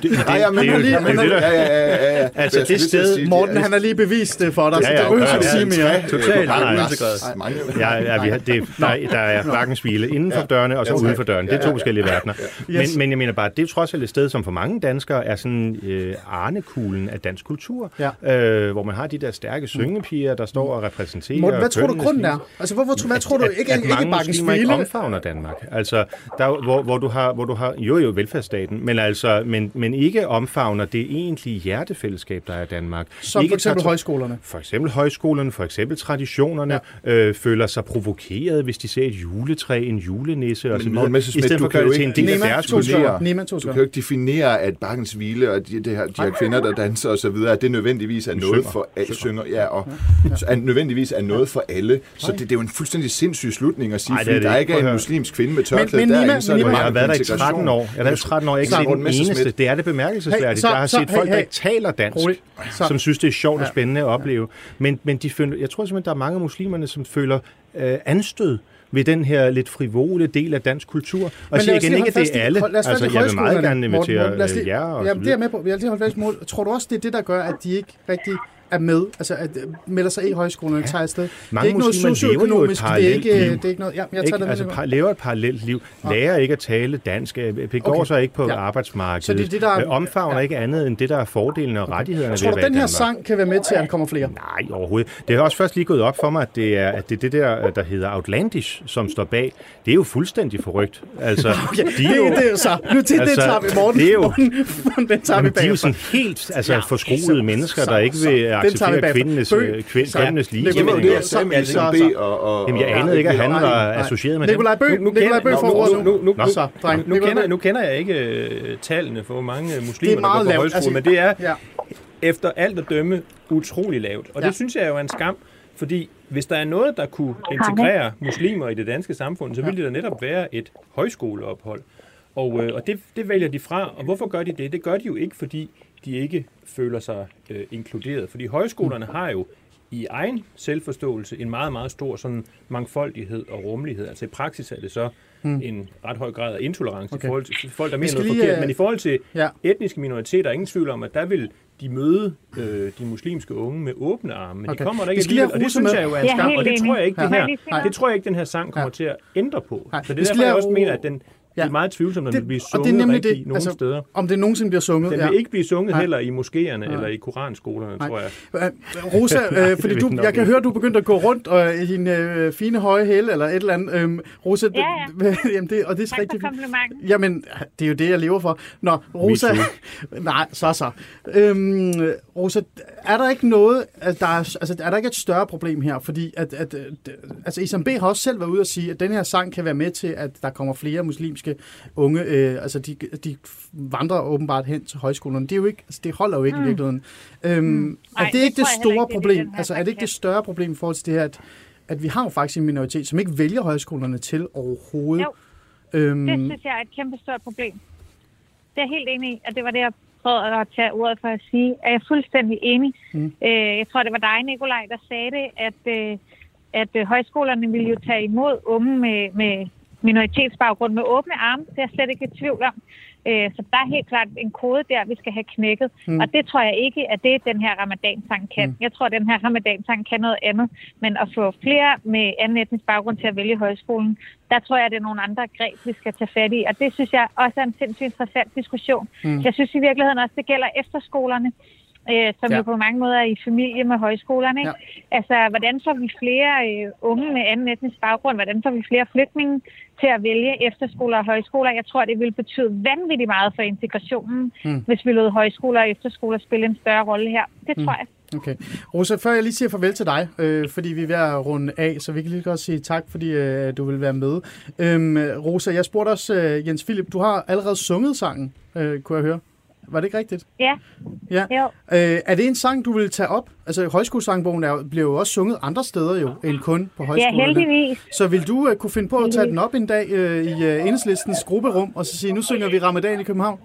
Det, det, ja, men det, jo- lige, det, men, det, ja, ja, ja, ja, ja. Altså, det sted- sige, Morten, det han har lige bevist det for dig, Ja, så ja, det behøver ikke sige mere. Totalt uintegreret. Ja, ja vi har, det, der, der er Bakkens Hvile inden for dørene, og så uden for dørene. Det er to forskellige verdener. Men, men jeg mener bare, det er trods alt et sted, som for mange danskere er sådan øh, arnekuglen af dansk kultur, Ja. øh, hvor man har de der stærke syngepiger, der står og repræsenterer Morten, hvad tror du grunden er? Altså, hvorfor, hvad tror du? Ikke, at ikke Bakkens muslimer ikke Hvile. omfavner Danmark. Altså, der, er hvor, hvor, du har, hvor du har, jo jo, velfærdsstaten, men, altså, men, men ikke omfavner det egentlige hjertefællesskab, der er i Danmark. Som ikke for eksempel tager- højskolerne. for eksempel højskolerne, for eksempel traditionerne, ja. øh, føler sig provokeret, hvis de ser et juletræ, en julenisse osv. Morten I Messerschmidt, stedet for du at gøre det til en ikke- del af deres kultur. Du kan jo ikke definere, at Bakkens Hvile og de, det her, de her kvinder, der danser og så videre, at det nødvendigvis er noget for alle. Synger, ja, og nødvendigvis er noget for alle. Så det, det er jo en fuldstændig sindssyg slutning at sige, Ej, det er fordi det der ikke. er en muslimsk kvinde med Men- tørklæde men Nima- derinde, så er det Jeg har været der i integration. 13 år. Jeg har været i 13 år. Jeg har ikke set den eneste. Det er det bemærkelsesværdigt. Hey, så- jeg har så- set hey, folk, der hey. ikke taler dansk, Rolig. Så- som synes, det er sjovt og Ja. spændende at opleve. Men, men de føler, jeg tror simpelthen, der er mange af muslimerne, som føler øh, anstød ved den her lidt frivole del af dansk kultur. Og Men siger igen ikke, at det er alle. lad os Altså, jeg vil meget gerne invitere Morten, lad os lige- øh, jer og Jamen, det er med på. Jeg vil lige holde fast. Tror du også, det er det, der gør, at de ikke rigtig er med, altså at øh, melder sig i højskolerne, tager afsted. Det er Mange ikke noget socioøkonomisk, det er ikke, liv. det er ikke noget, ja, jeg tager Ikke? det Altså, med. par, lever et parallelt liv, lærer ikke at tale dansk, øh, begår Okay. sig ikke på Ja. arbejdsmarkedet, Så det er det, der er- øh, omfavner ja. ikke andet end det, der er fordelene og rettighederne Tror ved du, at være den her Danmark. sang kan være med til, at der kommer flere? Nej, overhovedet. Det er også først lige gået op for mig, at det er, at det, er det der, der hedder Outlandish, som står bag. Det er jo fuldstændig forrygt. Altså, <laughs> Okay, de det, er jo, det er jo så. Nu til Altså, det tager vi Morten. det er jo- den tager vi de er jo sådan helt altså, Ja, forskruede mennesker, der ikke vil acceptere bagefter. kvindenes, Bøg. øh, kvin, Så- kvindenes jo ligestilling. det, jeg sagde med Altså, så- og... og Jamen, jeg anede ikke, at han var associeret med. Nikolaj Bøg, Nu- nu Nikolaj Bøg får nu- ordet nu- nu- nu. Så, dreng. Nu kender, nu kender jeg ikke øh, tallene for, hvor mange er muslimer, der meget går på højskole, Altså, men det er efter alt at dømme utrolig lavt. Og det synes jeg jo er en skam, fordi hvis der er noget, der kunne integrere muslimer i det danske samfund, så ville det da netop være et højskoleophold. Og, øh, og det, det vælger de fra. Og hvorfor gør de det? Det gør de jo ikke, fordi de ikke føler sig øh, inkluderet. Fordi højskolerne har jo i egen selvforståelse en meget, meget stor sådan mangfoldighed og rummelighed. Altså i praksis er det så en ret høj grad af intolerance Okay. i forhold til folk, der mener noget lige, forkert. øh, Men i forhold til Ja. etniske minoriteter, er ingen tvivl om, at der vil de møde øh, de muslimske unge med åbne arme. Men Okay. de kommer der ikke alligevel, og det synes med. jeg jo er en skam, og det tror jeg ikke, det Ja. her, lige sige det tror jeg ikke, den her sang kommer Ja. til at ændre på. Nej. Så det er derfor, jeg også mener, at den Ja. det er meget tvivlsomt, om Det- bliver og det er sunget nemlig rigtigt det, nogle altså, steder. Om det nogensinde bliver sunget. Den ja. vil ikke blive sunget Nej. heller i moskéerne eller i koranskolerne, Nej. tror jeg. <laughs> Øh, Rosa, øh, fordi du, jeg kan høre, at du er begyndt at gå rundt og, i din øh, fine høje hæle eller et eller andet. Øhm, Rosa, Ja, ja. <laughs> jamen det, og det er så Tak rigtig komplimenten. Jamen, det er jo det, jeg lever for. Nå, Rosa... <laughs> Nej, så så. Øhm, Rosa, er der ikke noget, at der er, altså, er der ikke et større problem her? Fordi at, at, at altså, Isam B. har også selv været ude og sige, at den her sang kan være med til, at der kommer flere muslimske unge. Øh, altså, de, de vandrer åbenbart hen til højskolerne. Det, er jo ikke, altså, det holder jo ikke mm. i virkeligheden. Øhm, mm. Er Nej, det det ikke det store ikke, det er det, problem? her Altså, er det ikke det større problem i forhold til det her, at, at vi har jo faktisk en minoritet, som ikke vælger højskolerne til overhovedet? Jo. Øhm, Det synes jeg er et kæmpe stort problem. Det er jeg helt enig i, og det var det, jeg prøvede at tage ordet for at sige. Er jeg fuldstændig enig. Mm. Øh, jeg tror, det var dig, Nikolaj, der sagde det, at, øh, at øh, højskolerne ville jo tage imod unge med, med minoritetsbaggrund med åbne arme. Det er jeg slet ikke i tvivl om. Øh, så der er helt klart en kode der, vi skal have knækket. Mm. Og det tror jeg ikke, at det den her ramadansang kan. Mm. Jeg tror, at den her ramadansang kan noget andet. Men at få flere med anden etnisk baggrund til at vælge højskolen, der tror jeg, at det er nogle andre greb, vi skal tage fat i. Og det synes jeg også er en sindssygt interessant diskussion. Mm. Jeg synes i virkeligheden også, det gælder efterskolerne øh, som Ja. jo på mange måder er i familie med højskolerne. Ikke? Ja. Altså, hvordan får vi flere øh, unge med anden etnisk baggrund? Hvordan får vi flere flygtninge til at vælge efterskoler og højskoler? Jeg tror, det vil betyde vanvittigt meget for integrationen, mm. hvis vi lod højskoler og efterskoler spille en større rolle her. Det tror jeg. Okay. Rosa, før jeg lige siger farvel til dig, øh, fordi vi er ved at runde af, så vi kan lige godt sige tak, fordi øh, du vil være med. Øhm, Rosa, jeg spurgte også øh, Jens Philip, du har allerede sunget sangen, øh, kunne jeg høre. Var det ikke rigtigt? Ja. Ja. Jo. Øh, er det en sang, du vil tage op? Altså, højskolesangbogen er, bliver jo også sunget andre steder jo, end kun på Ja, højskolerne. heldigvis. Så vil du uh, kunne finde på at tage den op en dag uh, i uh, enhedslistens grupperum, og så sige, nu synger vi Ramadan i København?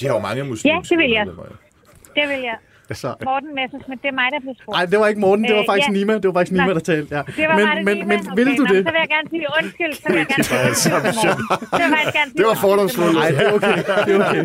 De har jo mange muslimske Ja, det vil jeg. Det vil jeg. Så. Morten Messersmith, det er mig, der blev spurgt. Nej, det var ikke Morten, det var Øh, faktisk ja. Nima. Det var faktisk Nima, Nej. der talte. Ja. Det var men, mig, der men, lige men Okay, du nå, det? Så vil jeg gerne sige undskyld. Så vil jeg gerne sige undskyld. til Morten. Det var fordomsfuldt. Nej, det er okay. Det er okay.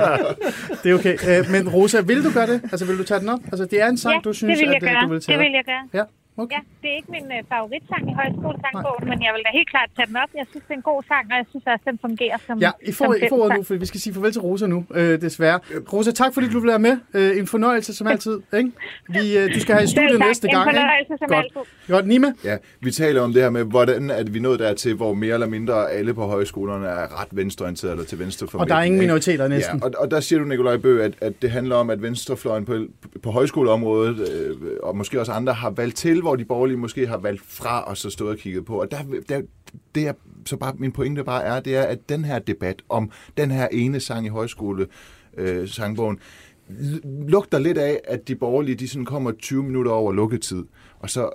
Det er okay. Uh, men Rosa, vil du gøre det? Altså, vil du tage den op? Altså, det er en sang, Ja, du synes, det vil jeg at gøre. du vil tage Det vil jeg gøre. Ja, okay. Ja, det er ikke min øh, favoritsang i højskolesangbogen, men jeg vil da helt klart tage den op. Jeg synes, det er en god sang, og jeg synes også, den fungerer som Ja, I får, som I får nu, for vi skal sige farvel til Rosa nu, øh, desværre. Rosa, tak fordi du vil være med. Øh, en fornøjelse som <laughs> altid. Ikke? Vi, øh, du skal have i studiet næste En gang. fornøjelse som Godt. altid. Godt, Nima? Ja, vi taler om det her med, hvordan at vi nået dertil, hvor mere eller mindre alle på højskolerne er ret venstreorienterede eller til venstre for Og der er ingen ikke? minoriteter næsten. Ja, og, og der siger du, Nikolaj Bø, at, at det handler om, at venstrefløjen på, på højskoleområdet, øh, og måske også andre, har valgt til, hvor de borgerlige måske har valgt fra, og så stået og kigget på. Og der, der, det er så bare, min pointe bare er, det er, at den her debat om den her ene sang i højskole, øh, sangbogen, lugter lidt af, at de borgerlige, de sådan kommer 20 minutter over lukketid, og så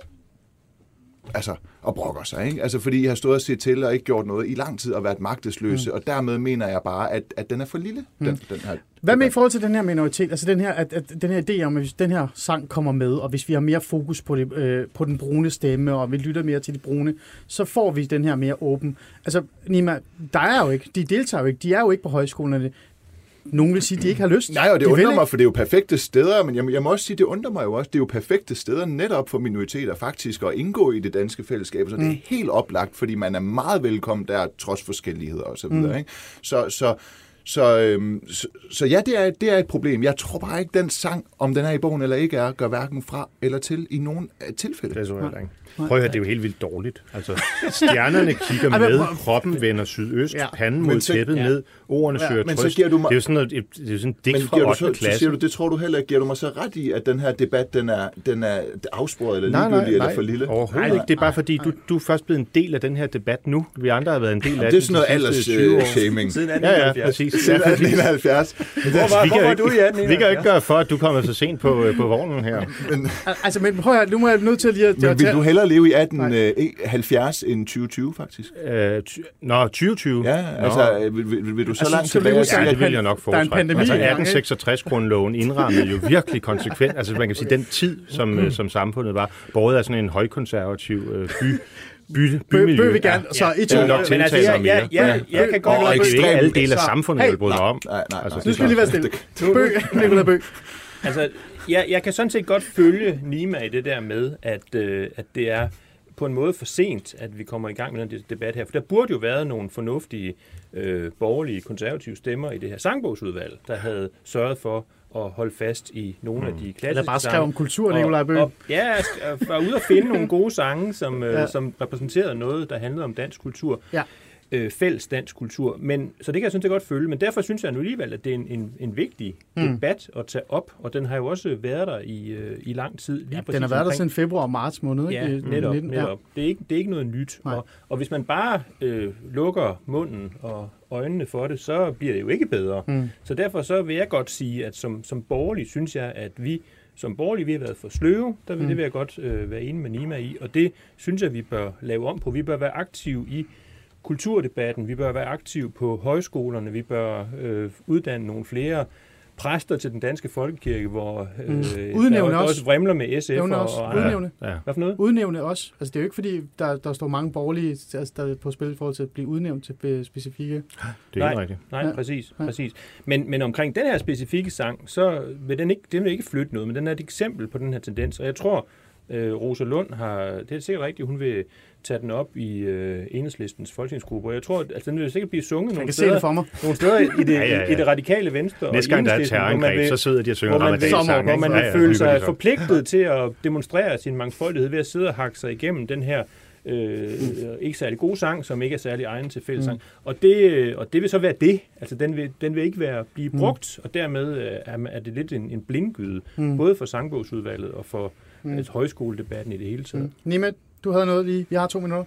altså, og brokker sig. Ikke? Altså, fordi I har stået og set til og ikke gjort noget i lang tid og været magtesløse, mm. og dermed mener jeg bare, at, at den er for lille, den, den her Hvad med i forhold til den her minoritet? Altså den her, at, at den her idé om, at hvis den her sang kommer med, og hvis vi har mere fokus på, det, øh, på den brune stemme, og vi lytter mere til de brune, så får vi den her mere åben. Altså, Nima, der er jo ikke, de deltager jo ikke, de er jo ikke på højskolerne. Nogen vil sige, at de ikke har lyst. Nej, og det de undrer mig, ikke. for det er jo perfekte steder, men jeg, jeg må også sige, det undrer mig jo også, det er jo perfekte steder netop for minoriteter faktisk at indgå i det danske fællesskab, så det er helt oplagt, fordi man er meget velkommen der, trods forskelligheder og så videre. Ikke? Så, så, så, øhm, så, så ja, det er, det er et problem. Jeg tror bare ikke, den sang, om den er i bogen eller ikke er, gør hverken fra eller til i nogen øh, tilfælde. Det er så heller ikke. Prøv at høre, det er jo helt vildt dårligt. Altså, stjernerne kigger <laughs> med, kroppen vender sydøst, Ja. ja. panden mod så- tæppet ja. ned, ordene Ja, søger men så trøst. giver du mig- Det er jo sådan noget, det er jo sådan et digt Men fra giver du 8. så, så klasse. siger du, det tror du heller ikke, giver du mig så ret i, at den her debat, den er, den er afsporet eller Nej, ligegyldig nej, eller nej, for lille? overhovedet ikke. Det er bare fordi, du, du er først blevet en del af den her debat nu. Vi andre har været en del af Det er den sådan noget de sidste 20 år. alders-shaming. Siden Ja, ja, 1871. præcis. Siden Ja, fordi- 1871. Hvor var, kan var du i ikke, 1871? vi kan jo ikke gøre for, at du kommer så sent på, øh, på vognen her. <laughs> Altså, men prøv at nu må jeg nødt til lige at... Men vil du hellere leve i Nej. 1870 end 2020, faktisk? Øh, Nå, 2020. Ja, altså, øh, vil, vil, vil du så Altså, langt vi tilbage? Ja, at det vil jeg nok der er foretrække. en pandemi altså i gang, ikke? 1866-grundloven indrammede jo virkelig konsekvent. Altså man kan sige, den tid, som, øh, som samfundet var, båret af sådan en højkonservativ øh, by, by, bymiljø. bø vil gerne, så I to... Det er nok Men altså, tiltaler jeg, jeg, jeg, jeg kan godt... Og er ikke ekstremt- alle dele af så- samfundet, Hey, jeg vil bryde om. Nej, nej, Altså, nej. Nu skal vi lige være stille. Bø, Nicolai Bø. Altså, jeg, jeg kan sådan set godt følge Nima i det der med, at, øh, at det er på en måde for sent, at vi kommer i gang med den debat her. For der burde jo været nogle fornuftige øh, borgerlige konservative stemmer i det her sangbogsudvalg, der havde sørget for at holde fast i nogle af de klassiske Eller bare skrev sange. om kultur, Og- Nicolai Bø. og- Ja, var ude og finde nogle gode sange, som, øh, Ja. som repræsenterede noget, der handlede om dansk kultur. Ja. Øh, fælles dansk kultur. Men, så det kan jeg sådan set godt følge. Men derfor synes jeg nu alligevel, at det er en, en, en vigtig mm. debat at tage op. Og den har jo også været der i, øh, i lang tid. Lige Ja, den har været der omkring- siden februar og marts måned, ikke? Ja, netop. 19, ja. netop. Det, er ikke, det er ikke noget nyt. Nej. Og, og hvis man bare øh, lukker munden og øjnene for det, så bliver det jo ikke bedre. Mm. Så derfor så vil jeg godt sige, at som, som borgerlig synes jeg, at vi som borgerlige, vi har været for sløve. Der vil, Mm. Det vil jeg godt øh, være enig med Nima i. Og det synes jeg, vi bør lave om på. Vi bør være aktive i kulturdebatten. Vi bør være aktive på højskolerne. Vi bør øh, uddanne nogle flere præster til den danske folkekirke, hvor øh, Mm. der Udnævne også, også. også vrimler med SF og, også. og. Udnævne. Ja. Hvad for noget? Udnævne også. Altså, det er jo ikke fordi, der, der står mange borgerlige altså, der er på spil i forhold til at blive udnævnt til specifikke. Det er helt rigtigt. Nej, Ja. ja. præcis. Ja. præcis. Men, men omkring den her specifikke sang, så vil den ikke, den vil ikke flytte noget, men den er et eksempel på den her tendens. Og jeg tror, øh, Rosa Lund har, det er sikkert rigtigt, hun vil tage den op i øh, enhedslistens folketingsgruppe. Og jeg tror, at altså, den vil sikkert blive sunget nogle steder, for mig. nogle steder i det, <laughs> Ja, ja, ja. i det radikale venstre. og Næste gang der er et terrorangreb, så sidder de og synger ramadansang. hvor man vil? Ja, ja, føle sig forpligtet til at demonstrere sin mangfoldighed ved at sidde og hakke sig igennem den her øh, ikke særlig god sang, som ikke er særlig egen til fællesang. Mm. Og, det, og det vil så være det. Altså, den vil, den vil ikke være, blive brugt, og dermed øh, er, er det lidt en, en blindgyde, mm. både for sangbogsudvalget og for mm. højskoledebatten i det hele taget. Mm. Nima, du havde noget lige. Vi har to minutter.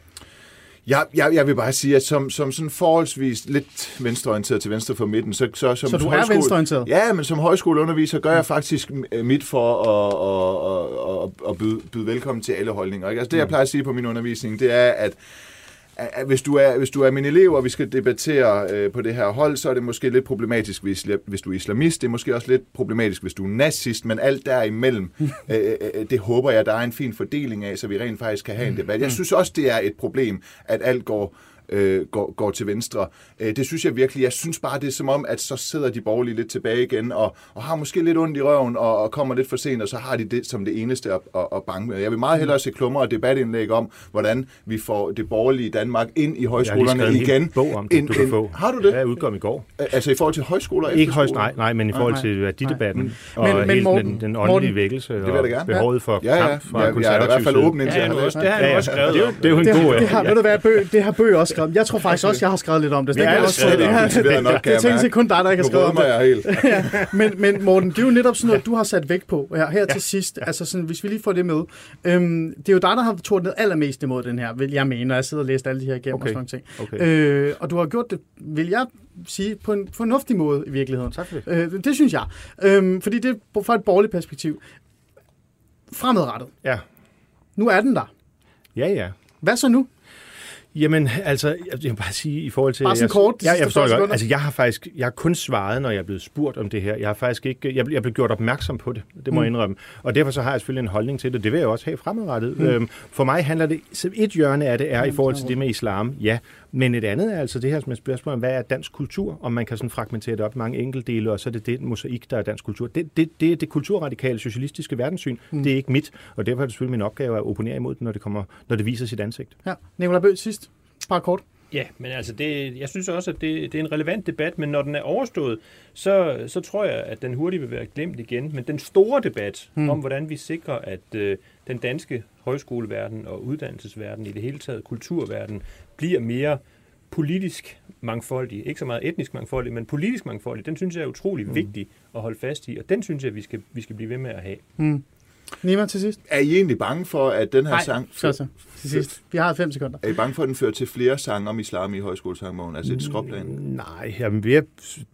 Jeg, jeg, jeg vil bare sige, at som, som sådan forholdsvis lidt venstreorienteret til venstre for midten, så, så som Så du er højskole- venstreorienteret? Ja, men som højskoleunderviser gør jeg faktisk øh, mit for at, at, at, at, at byde, byde velkommen til alle holdninger. Ikke? Altså det, jeg plejer at sige på min undervisning, det er, at hvis du er, hvis du er min elev, og vi skal debattere øh, på det her hold, så er det måske lidt problematisk, hvis, hvis du er islamist. Det er måske også lidt problematisk, hvis du er nazist, men alt derimellem, <laughs> øh, øh, øh, det håber jeg, der er en fin fordeling af, så vi rent faktisk kan have en debat. Jeg synes også, det er et problem, at alt går øh, går, går til venstre. Øh, det synes jeg virkelig. Jeg synes bare, det er som om, at så sidder de borgerlige lidt tilbage igen, og, og har måske lidt ondt i røven, og, og kommer lidt for sent, og så har de det som det eneste at, at, at banke med. Jeg vil meget hellere se klummer og debatindlæg om, hvordan vi får det borgerlige Danmark ind i Jeg har lige højskolerne en igen. hel bog om det, Ind- du kan ind- få. Har du det? Ja, udkom i går. Altså i forhold til højskoler og Ikke højst, nej, nej, men i forhold nej. til værdidebatten og Men- men hele Morten- den, den åndelige Morten- vækkelse Det vil jeg da og gerne. behovet for Ja, ja. kamp fra Jeg, jeg er i hvert fald konservativ åben indtil Ja, jeg har det jeg. Det er jo en Det, god... øh, det, har, ved du hvad, bøg, det har Bøg også skrevet. Jeg tror faktisk også, jeg har skrevet lidt om det. Så det alle også, skrevet det, det. Motiveret nok, det er mærke. sig kun dig, der ikke har skrevet om det. jeg helt. <laughs> men, men Morten, det er jo netop sådan noget, du har sat vægt på her, her til sidst. Altså sådan, hvis vi lige får det med. Øhm, det er jo dig, der har tordnet allermest imod den her, vil jeg mene, når jeg sidder og læser alle de her igennem Okay. og sådan nogle ting. Okay. Øh, og du har gjort det, vil jeg sige, på en fornuftig måde i virkeligheden. Tak for det. Øh, det synes jeg. Øhm, fordi det er fra et borgerligt perspektiv. Fremadrettet. Ja. Nu er den der. Ja, ja. Hvad så nu? Jamen, altså, jeg jeg vil bare sige i forhold til... Bare sådan jeg, kort, Ja, sidste jeg forstår 40 det godt. sekunder. Altså, jeg har faktisk jeg har kun svaret, når jeg er blevet spurgt om det her. Jeg har faktisk ikke... Jeg, jeg blev gjort opmærksom på det. Det må jeg indrømme. Og derfor så har jeg selvfølgelig en holdning til det. Det vil jeg også have fremadrettet. Mm. Øhm, for mig handler det... Et hjørne af det er i forhold til det med islam, ja. Men et andet er altså det her som et spørgsmål om, hvad er dansk kultur? Om man kan sådan fragmentere det op i mange enkeltdele, og så er det det mosaik, der er dansk kultur. Det, det, det er det kulturradikale socialistiske verdenssyn. Mm. Det er ikke mit. Og derfor er det selvfølgelig min opgave at opponere imod det, når det, kommer, når det viser sit ansigt. Ja. Nicolai Bøg, sidst. Bare kort. Ja, men altså, det, jeg synes også, at det, det er en relevant debat, men når den er overstået, så, så tror jeg, at den hurtigt vil være glemt igen. Men den store debat hmm. om, hvordan vi sikrer, at øh, den danske højskoleverden og uddannelsesverden, i det hele taget kulturverden, bliver mere politisk mangfoldig. Ikke så meget etnisk mangfoldig, men politisk mangfoldig. Den synes jeg er utrolig hmm. vigtig at holde fast i, og den synes jeg, vi skal, vi skal blive ved med at have. Hmm. Nima til sidst. Er I egentlig bange for, at den her Nej, sang... så, så. Til sidst. Vi har fem sekunder. Er I bange for, at den fører til flere sange om islam i højskolesangbogen? Altså et skråplan? Nej, jeg er mere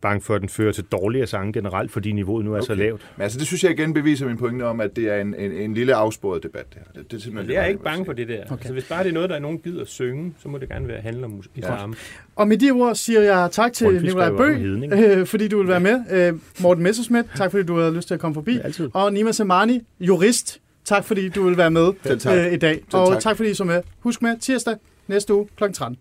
bange for, at den fører til dårligere sange generelt, fordi niveauet nu er okay. så lavt. Men altså, det synes jeg igen beviser min pointe om, at det er en, en, en lille afsporet debat. Det, her. det, det er simpelthen jeg er ikke bange for det der. Okay. Altså, hvis bare det er noget, der er nogen gider at synge, så må det gerne være handle om islam. Og med de ord siger jeg tak til om Bøg, øh, fordi du vil være med. Øh, Morten Messerschmidt, tak fordi du havde lyst til at komme forbi. Altid. Og Nima Samani, jurist, tak fordi du vil være med øh, i dag. Og tak. tak fordi I så med. Husk med tirsdag næste uge kl. 13.